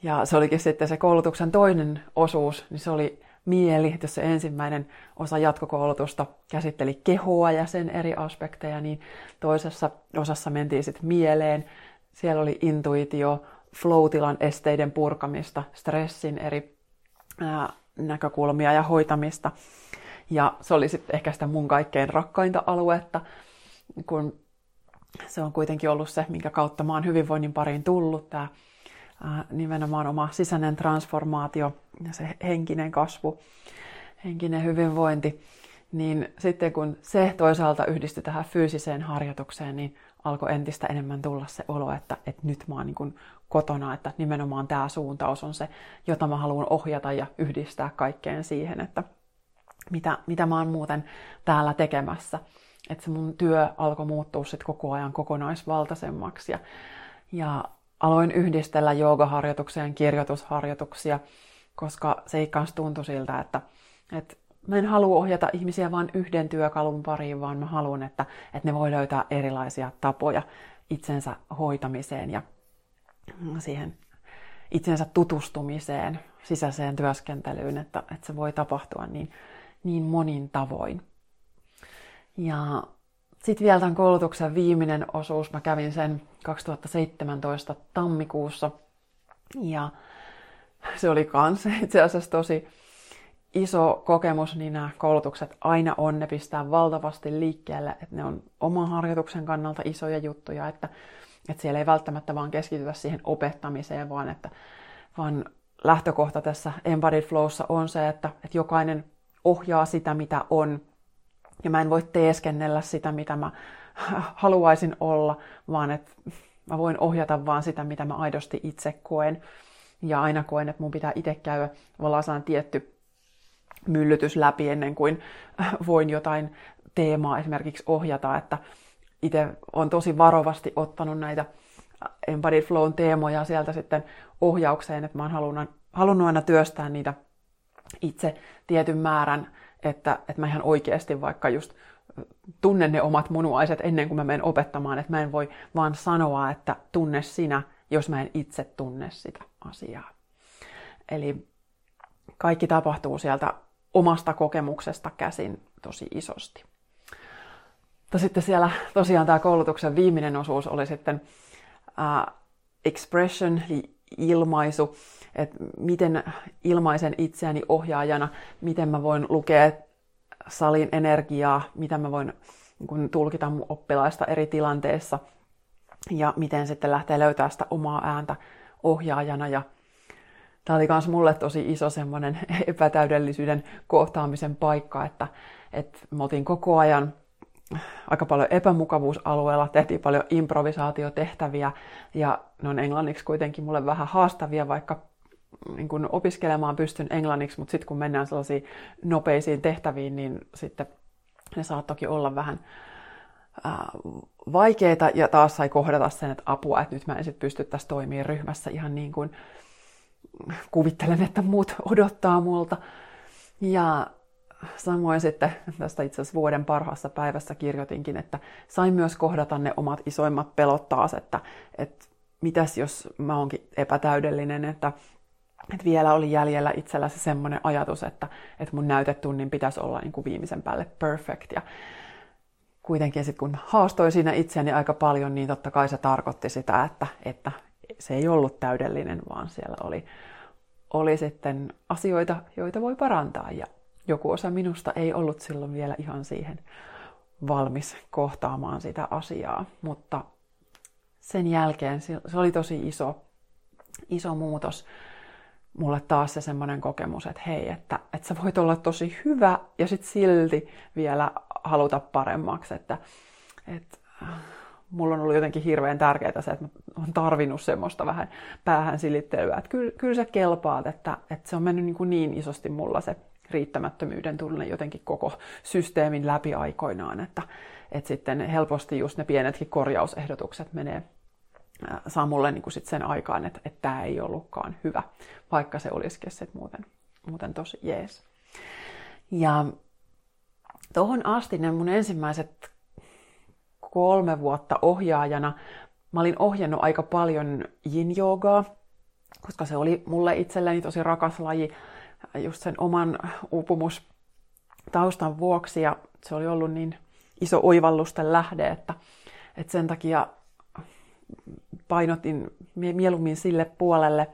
ja se olikin sitten se koulutuksen toinen osuus, niin se oli mieli, jos se ensimmäinen osa jatkokoulutusta käsitteli kehoa ja sen eri aspekteja, niin toisessa osassa mentiin sitten mieleen. Siellä oli intuitio, flow-tilan esteiden purkamista, stressin eri näkökulmia ja hoitamista. Ja se oli sitten ehkä sitä mun kaikkein rakkainta aluetta, kun se on kuitenkin ollut se, minkä kautta mä oon hyvinvoinnin pariin tullut, tämä nimenomaan oma sisäinen transformaatio ja se henkinen kasvu, henkinen hyvinvointi, niin sitten kun se toisaalta yhdistyi tähän fyysiseen harjoitukseen, niin alkoi entistä enemmän tulla se olo, että, että nyt mä oon niin kotona, että nimenomaan tämä suuntaus on se, jota mä haluan ohjata ja yhdistää kaikkeen siihen, että mitä, mitä mä oon muuten täällä tekemässä. Että se mun työ alkoi muuttua sitten koko ajan kokonaisvaltaisemmaksi ja, ja aloin yhdistellä joogaharjoitukseen kirjoitusharjoituksia, koska se ei kanssa tuntui siltä, että, että mä en halua ohjata ihmisiä vain yhden työkalun pariin, vaan mä haluan, että, että ne voi löytää erilaisia tapoja itsensä hoitamiseen ja siihen itsensä tutustumiseen, sisäiseen työskentelyyn, että, että se voi tapahtua niin, niin monin tavoin. Ja sitten vielä tämän koulutuksen viimeinen osuus, mä kävin sen 2017 tammikuussa. Ja se oli kans itse asiassa tosi iso kokemus, niin nämä koulutukset aina on, ne pistää valtavasti liikkeelle, että ne on oman harjoituksen kannalta isoja juttuja, että, että siellä ei välttämättä vaan keskitytä siihen opettamiseen, vaan että vaan lähtökohta tässä Embodied Flowssa on se, että, että jokainen ohjaa sitä, mitä on, ja mä en voi teeskennellä sitä, mitä mä haluaisin olla, vaan että mä voin ohjata vaan sitä, mitä mä aidosti itse koen. Ja aina koen, että mun pitää itse käydä tavallaan tietty myllytys läpi ennen kuin voin jotain teemaa esimerkiksi ohjata, että itse on tosi varovasti ottanut näitä Embodied Flown teemoja sieltä sitten ohjaukseen, että mä oon halunnut, halunnut aina työstää niitä itse tietyn määrän, että, että mä ihan oikeasti vaikka just tunnen ne omat munuaiset ennen kuin mä menen opettamaan, että mä en voi vaan sanoa, että tunne sinä, jos mä en itse tunne sitä asiaa. Eli kaikki tapahtuu sieltä omasta kokemuksesta käsin tosi isosti. Mutta sitten siellä tosiaan tämä koulutuksen viimeinen osuus oli sitten uh, expression, eli ilmaisu, että miten ilmaisen itseäni ohjaajana, miten mä voin lukea salin energiaa, mitä mä voin niin tulkita mun oppilaista eri tilanteissa ja miten sitten lähtee löytää sitä omaa ääntä ohjaajana. Ja tämä oli myös mulle tosi iso semmoinen epätäydellisyyden kohtaamisen paikka, että, että me oltiin koko ajan aika paljon epämukavuusalueella, tehtiin paljon improvisaatiotehtäviä ja ne on englanniksi kuitenkin mulle vähän haastavia, vaikka niin kun opiskelemaan pystyn englanniksi, mutta sitten kun mennään sellaisiin nopeisiin tehtäviin, niin sitten ne saattokin olla vähän ää, vaikeita ja taas sai kohdata sen, että apua, että nyt mä en sitten pysty tässä toimimaan ryhmässä ihan niin kuin kuvittelen, että muut odottaa multa. Ja samoin sitten tästä itse asiassa vuoden parhaassa päivässä kirjoitinkin, että sain myös kohdata ne omat isoimmat pelot taas, että, että mitäs jos mä oonkin epätäydellinen, että, että vielä oli jäljellä itsellä se semmoinen ajatus, että, että mun näytetunnin pitäisi olla niin kuin viimeisen päälle perfect. Ja kuitenkin sitten kun haastoi siinä itseäni aika paljon, niin totta kai se tarkoitti sitä, että, että se ei ollut täydellinen, vaan siellä oli, oli sitten asioita, joita voi parantaa. Ja joku osa minusta ei ollut silloin vielä ihan siihen valmis kohtaamaan sitä asiaa, mutta sen jälkeen se oli tosi iso, iso muutos mulle taas se semmoinen kokemus, että hei, että, että sä voit olla tosi hyvä ja sit silti vielä haluta paremmaksi, että, että mulla on ollut jotenkin hirveän tärkeää se, että mä oon tarvinnut semmoista vähän päähän silittelyä, että kyllä, kyllä sä kelpaat, että, että se on mennyt niin, kuin niin isosti mulla se riittämättömyyden tunne jotenkin koko systeemin läpi aikoinaan, että, että sitten helposti just ne pienetkin korjausehdotukset menee, saa mulle niin kuin sit sen aikaan, että, että tämä ei ollutkaan hyvä, vaikka se olisikin sit muuten, muuten tosi jees. Ja tuohon asti ne mun ensimmäiset kolme vuotta ohjaajana mä olin ohjannut aika paljon yin-joogaa, koska se oli mulle itselleni tosi rakas laji just sen oman uupumustaustan vuoksi ja se oli ollut niin iso oivallusten lähde, että, että sen takia painotin mieluummin sille puolelle.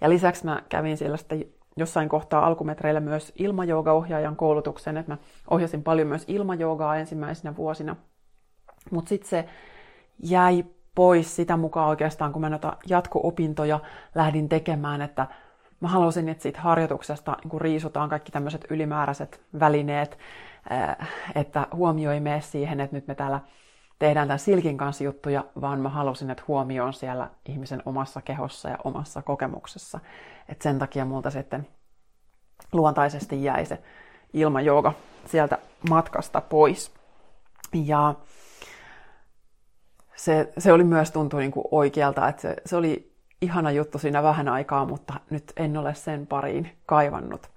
Ja lisäksi mä kävin siellä sitten jossain kohtaa alkumetreillä myös ilmajooga-ohjaajan koulutuksen, että mä ohjasin paljon myös ilmajoogaa ensimmäisenä vuosina. Mutta sitten se jäi pois sitä mukaan oikeastaan, kun mä noita jatko-opintoja lähdin tekemään, että mä halusin, että siitä harjoituksesta niin riisutaan kaikki tämmöiset ylimääräiset välineet, että huomio ei mene siihen, että nyt me täällä tehdään tämän silkin kanssa juttuja, vaan mä halusin, että huomio on siellä ihmisen omassa kehossa ja omassa kokemuksessa. Et sen takia multa sitten luontaisesti jäi se ilmajooga sieltä matkasta pois. Ja se, se oli myös tuntui niin kuin oikealta, että se, se oli ihana juttu siinä vähän aikaa, mutta nyt en ole sen pariin kaivannut.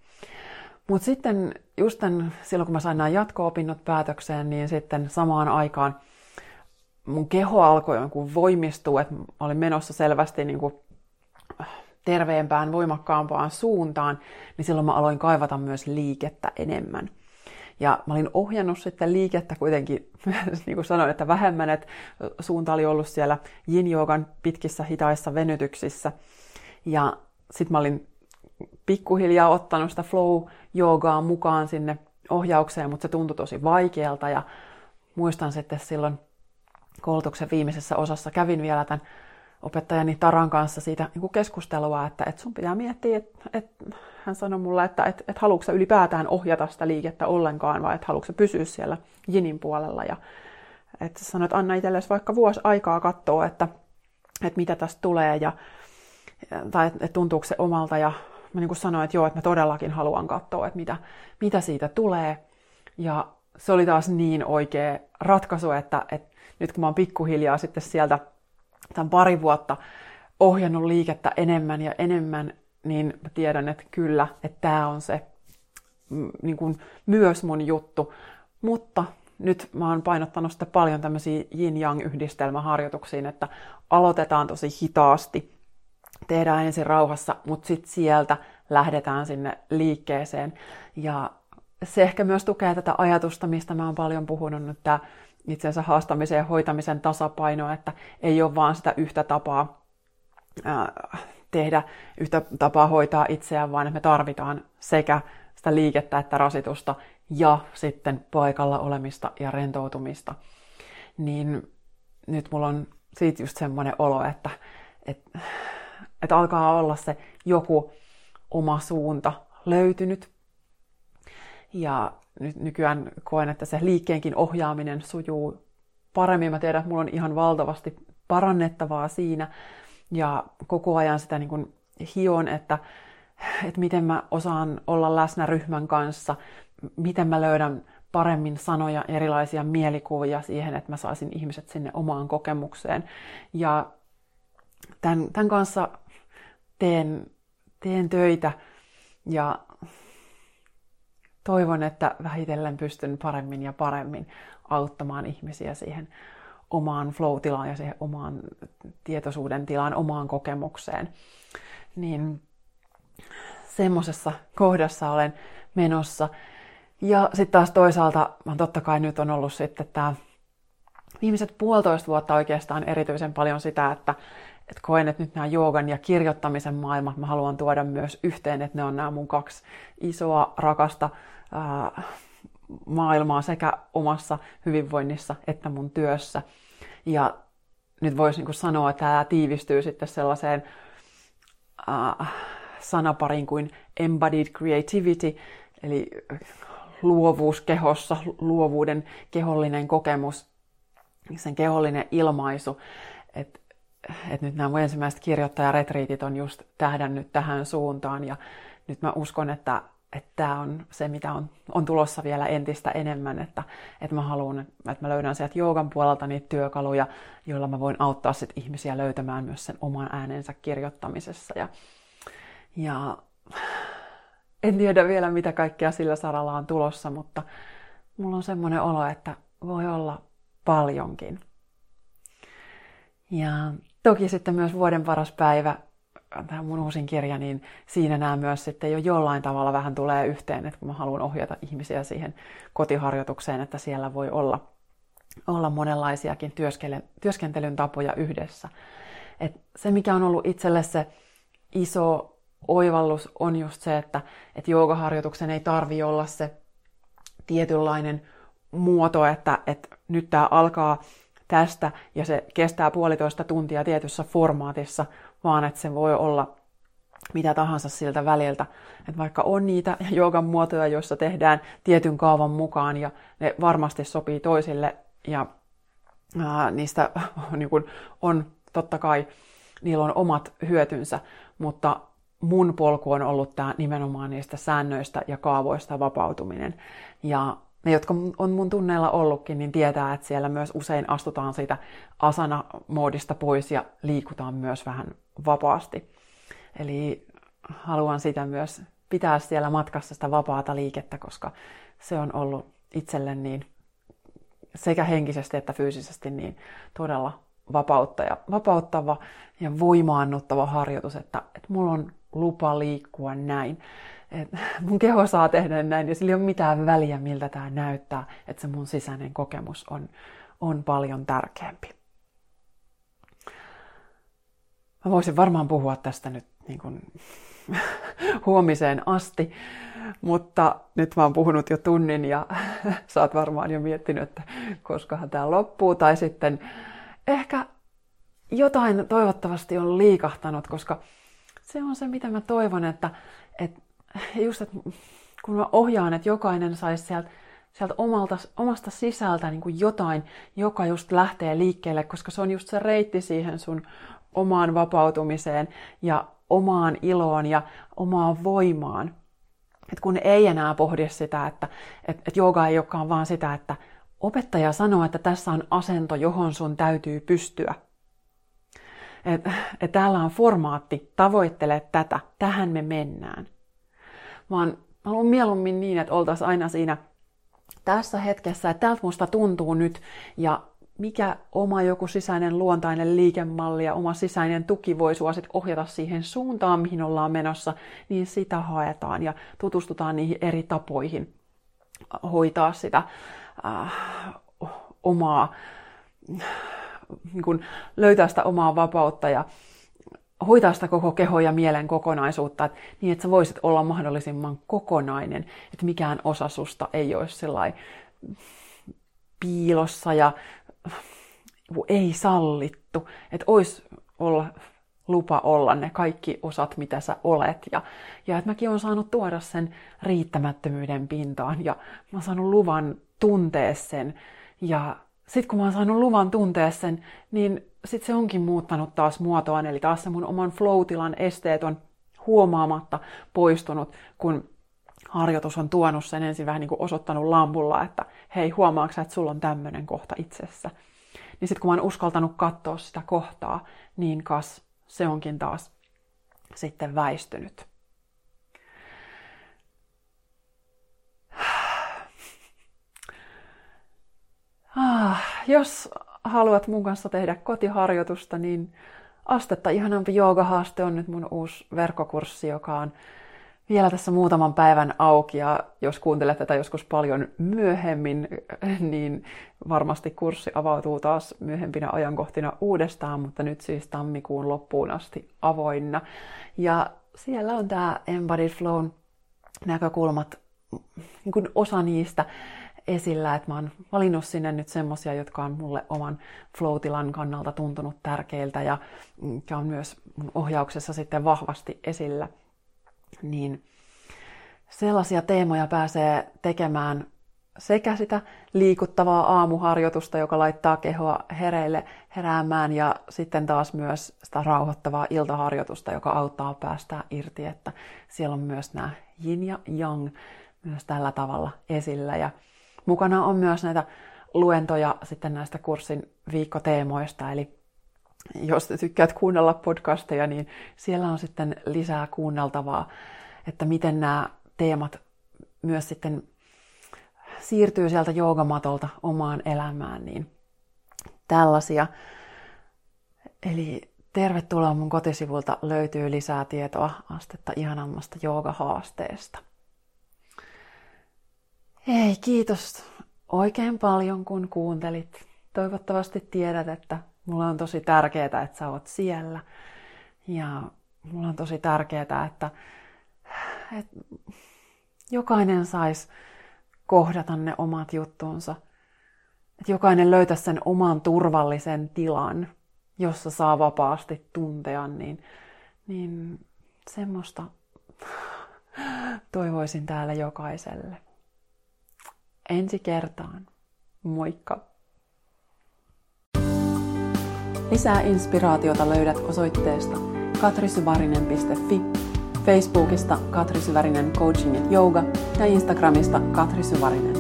Mutta sitten just tämän, silloin kun mä sain nämä jatko-opinnot päätökseen, niin sitten samaan aikaan mun keho alkoi jonkun voimistua, että olin menossa selvästi niin kuin terveempään, voimakkaampaan suuntaan, niin silloin mä aloin kaivata myös liikettä enemmän. Ja mä olin ohjannut sitten liikettä kuitenkin, niin kuin sanoin, että vähemmän, että suunta oli ollut siellä yin pitkissä hitaissa venytyksissä. Ja sitten mä olin pikkuhiljaa ottanut sitä flow-joogaa mukaan sinne ohjaukseen, mutta se tuntui tosi vaikealta ja muistan sitten silloin koulutuksen viimeisessä osassa kävin vielä tämän opettajani Taran kanssa siitä niin keskustelua, että, että sun pitää miettiä, että, että hän sanoi mulle, että, että, että haluatko ylipäätään ohjata sitä liikettä ollenkaan vai että haluatko pysyä siellä Jinin puolella. Ja että sanoi, että anna itsellesi vaikka vuosi aikaa katsoa, että, että mitä tästä tulee ja, tai että tuntuuko se omalta. Ja mä niin kuin sanoin, että joo, että mä todellakin haluan katsoa, että mitä, mitä siitä tulee. Ja se oli taas niin oikea ratkaisu, että, että nyt kun mä oon pikkuhiljaa sitten sieltä tämän pari vuotta ohjannut liikettä enemmän ja enemmän, niin mä tiedän, että kyllä, että tämä on se mm, niin kuin myös mun juttu. Mutta nyt mä oon painottanut sitä paljon tämmöisiä yin-yang-yhdistelmäharjoituksiin, että aloitetaan tosi hitaasti, tehdään ensin rauhassa, mutta sitten sieltä lähdetään sinne liikkeeseen. Ja se ehkä myös tukee tätä ajatusta, mistä mä oon paljon puhunut nyt, tämä itsensä haastamisen ja hoitamisen tasapaino, että ei ole vaan sitä yhtä tapaa ää, tehdä, yhtä tapaa hoitaa itseään, vaan että me tarvitaan sekä sitä liikettä että rasitusta ja sitten paikalla olemista ja rentoutumista. Niin nyt mulla on siitä just semmoinen olo, että, että, että alkaa olla se joku oma suunta löytynyt. Ja nyt nykyään koen, että se liikkeenkin ohjaaminen sujuu paremmin. Mä tiedän, että mulla on ihan valtavasti parannettavaa siinä. Ja koko ajan sitä niin kuin hion, että, että miten mä osaan olla läsnä ryhmän kanssa, miten mä löydän paremmin sanoja, erilaisia mielikuvia siihen, että mä saisin ihmiset sinne omaan kokemukseen. Ja tämän, tämän kanssa teen, teen töitä ja toivon, että vähitellen pystyn paremmin ja paremmin auttamaan ihmisiä siihen omaan flow-tilaan ja siihen omaan tietoisuuden tilaan, omaan kokemukseen. Niin semmoisessa kohdassa olen menossa. Ja sitten taas toisaalta, totta kai nyt on ollut sitten tämä viimeiset puolitoista vuotta oikeastaan erityisen paljon sitä, että, että koen, että nyt nämä joogan ja kirjoittamisen maailmat mä haluan tuoda myös yhteen, että ne on nämä mun kaksi isoa rakasta ää, maailmaa sekä omassa hyvinvoinnissa että mun työssä. Ja nyt voisi niin sanoa, että tämä tiivistyy sitten sellaiseen ää, sanapariin kuin embodied creativity, eli luovuus kehossa, luovuuden kehollinen kokemus, sen kehollinen ilmaisu. Että et nyt nämä mun ensimmäiset kirjoittajaretriitit on just tähdännyt tähän suuntaan ja nyt mä uskon, että että tämä on se, mitä on, on tulossa vielä entistä enemmän, että, että mä haluan, että mä löydän sieltä joogan puolelta niitä työkaluja, joilla mä voin auttaa sit ihmisiä löytämään myös sen oman äänensä kirjoittamisessa. Ja, ja en tiedä vielä, mitä kaikkea sillä saralla on tulossa, mutta mulla on semmoinen olo, että voi olla paljonkin. Ja toki sitten myös vuoden paras päivä tämä mun uusin kirja, niin siinä nämä myös sitten jo jollain tavalla vähän tulee yhteen, että kun mä haluan ohjata ihmisiä siihen kotiharjoitukseen, että siellä voi olla, olla monenlaisiakin työskentelyn tapoja yhdessä. Et se, mikä on ollut itselle se iso oivallus, on just se, että et joogaharjoituksen ei tarvi olla se tietynlainen muoto, että, että nyt tämä alkaa tästä ja se kestää puolitoista tuntia tietyssä formaatissa, vaan että se voi olla mitä tahansa siltä väliltä. Että vaikka on niitä joogan muotoja, joissa tehdään tietyn kaavan mukaan ja ne varmasti sopii toisille ja ää, niistä niin kun, on totta kai, niillä on omat hyötynsä, mutta mun polku on ollut tämä nimenomaan niistä säännöistä ja kaavoista vapautuminen. Ja ne, jotka on mun tunneilla ollutkin, niin tietää, että siellä myös usein astutaan siitä asana-moodista pois ja liikutaan myös vähän vapaasti. Eli haluan sitä myös pitää siellä matkassa sitä vapaata liikettä, koska se on ollut itselle niin sekä henkisesti että fyysisesti niin todella vapauttaja, vapauttava ja voimaannuttava harjoitus, että, että mulla on lupa liikkua näin. Et mun keho saa tehdä näin ja sillä ei ole mitään väliä, miltä tämä näyttää, että se mun sisäinen kokemus on, on paljon tärkeämpi. Mä voisin varmaan puhua tästä nyt niin kuin huomiseen asti. Mutta nyt mä oon puhunut jo tunnin ja sä oot varmaan jo miettinyt, että koskahan tämä loppuu. Tai sitten ehkä jotain toivottavasti on liikahtanut, koska se on se, mitä mä toivon, että, että just, että kun mä ohjaan, että jokainen saisi sieltä, sieltä omalta, omasta sisältä niin kuin jotain, joka just lähtee liikkeelle, koska se on just se reitti siihen sun omaan vapautumiseen ja omaan iloon ja omaan voimaan. Et kun ei enää pohdi sitä, että et, et jooga ei olekaan vaan sitä, että opettaja sanoo, että tässä on asento, johon sun täytyy pystyä. Et, et täällä on formaatti, tavoittele tätä, tähän me mennään. Vaan haluan mieluummin niin, että oltaisiin aina siinä tässä hetkessä, että tältä musta tuntuu nyt, ja mikä oma joku sisäinen luontainen liikemalli ja oma sisäinen tuki voi sua sit ohjata siihen suuntaan, mihin ollaan menossa, niin sitä haetaan ja tutustutaan niihin eri tapoihin hoitaa sitä äh, omaa, niin kun löytää sitä omaa vapautta ja hoitaa sitä koko keho ja mielen kokonaisuutta, että, niin että sä voisit olla mahdollisimman kokonainen, että mikään osa susta ei olisi piilossa ja ei sallittu, että olisi olla lupa olla ne kaikki osat, mitä sä olet. Ja, ja että mäkin olen saanut tuoda sen riittämättömyyden pintaan ja mä oon saanut luvan tuntea sen. Ja sitten kun mä oon saanut luvan tuntea sen, niin sitten se onkin muuttanut taas muotoaan, eli taas se mun oman flow-tilan esteet on huomaamatta poistunut, kun harjoitus on tuonut sen ensin vähän niin kuin osoittanut lampulla, että hei, huomaatko että sulla on tämmöinen kohta itsessä. Niin sitten kun mä oon uskaltanut katsoa sitä kohtaa, niin kas se onkin taas sitten väistynyt. Ah, jos haluat mun kanssa tehdä kotiharjoitusta, niin Astetta ihanampi joogahaaste on nyt mun uusi verkkokurssi, joka on vielä tässä muutaman päivän auki ja jos kuuntelet tätä joskus paljon myöhemmin, niin varmasti kurssi avautuu taas myöhempinä ajankohtina uudestaan, mutta nyt siis tammikuun loppuun asti avoinna. Ja siellä on tämä Embodied Flow näkökulmat, niin kuin osa niistä esillä, että mä oon valinnut sinne nyt semmosia, jotka on mulle oman flow kannalta tuntunut tärkeiltä ja mikä on myös mun ohjauksessa sitten vahvasti esillä niin sellaisia teemoja pääsee tekemään sekä sitä liikuttavaa aamuharjoitusta, joka laittaa kehoa hereille heräämään, ja sitten taas myös sitä rauhoittavaa iltaharjoitusta, joka auttaa päästää irti, että siellä on myös nämä yin ja yang myös tällä tavalla esillä. Ja mukana on myös näitä luentoja sitten näistä kurssin viikkoteemoista, eli jos tykkäät kuunnella podcasteja, niin siellä on sitten lisää kuunneltavaa, että miten nämä teemat myös sitten siirtyy sieltä joogamatolta omaan elämään, niin tällaisia. Eli tervetuloa mun kotisivulta löytyy lisää tietoa astetta ihanammasta joogahaasteesta. Hei, kiitos oikein paljon kun kuuntelit. Toivottavasti tiedät, että Mulla on tosi tärkeää, että sä oot siellä. Ja mulla on tosi tärkeää, että, että jokainen sais kohdata ne omat juttunsa. Että jokainen löytäisi sen oman turvallisen tilan, jossa saa vapaasti tuntea, niin, niin semmoista toivoisin täällä jokaiselle. Ensi kertaan. Moikka! Lisää inspiraatiota löydät osoitteesta katrisyvarinen.fi, Facebookista Katri Syvärinen Coaching and Yoga ja Instagramista Katri Syvärinen.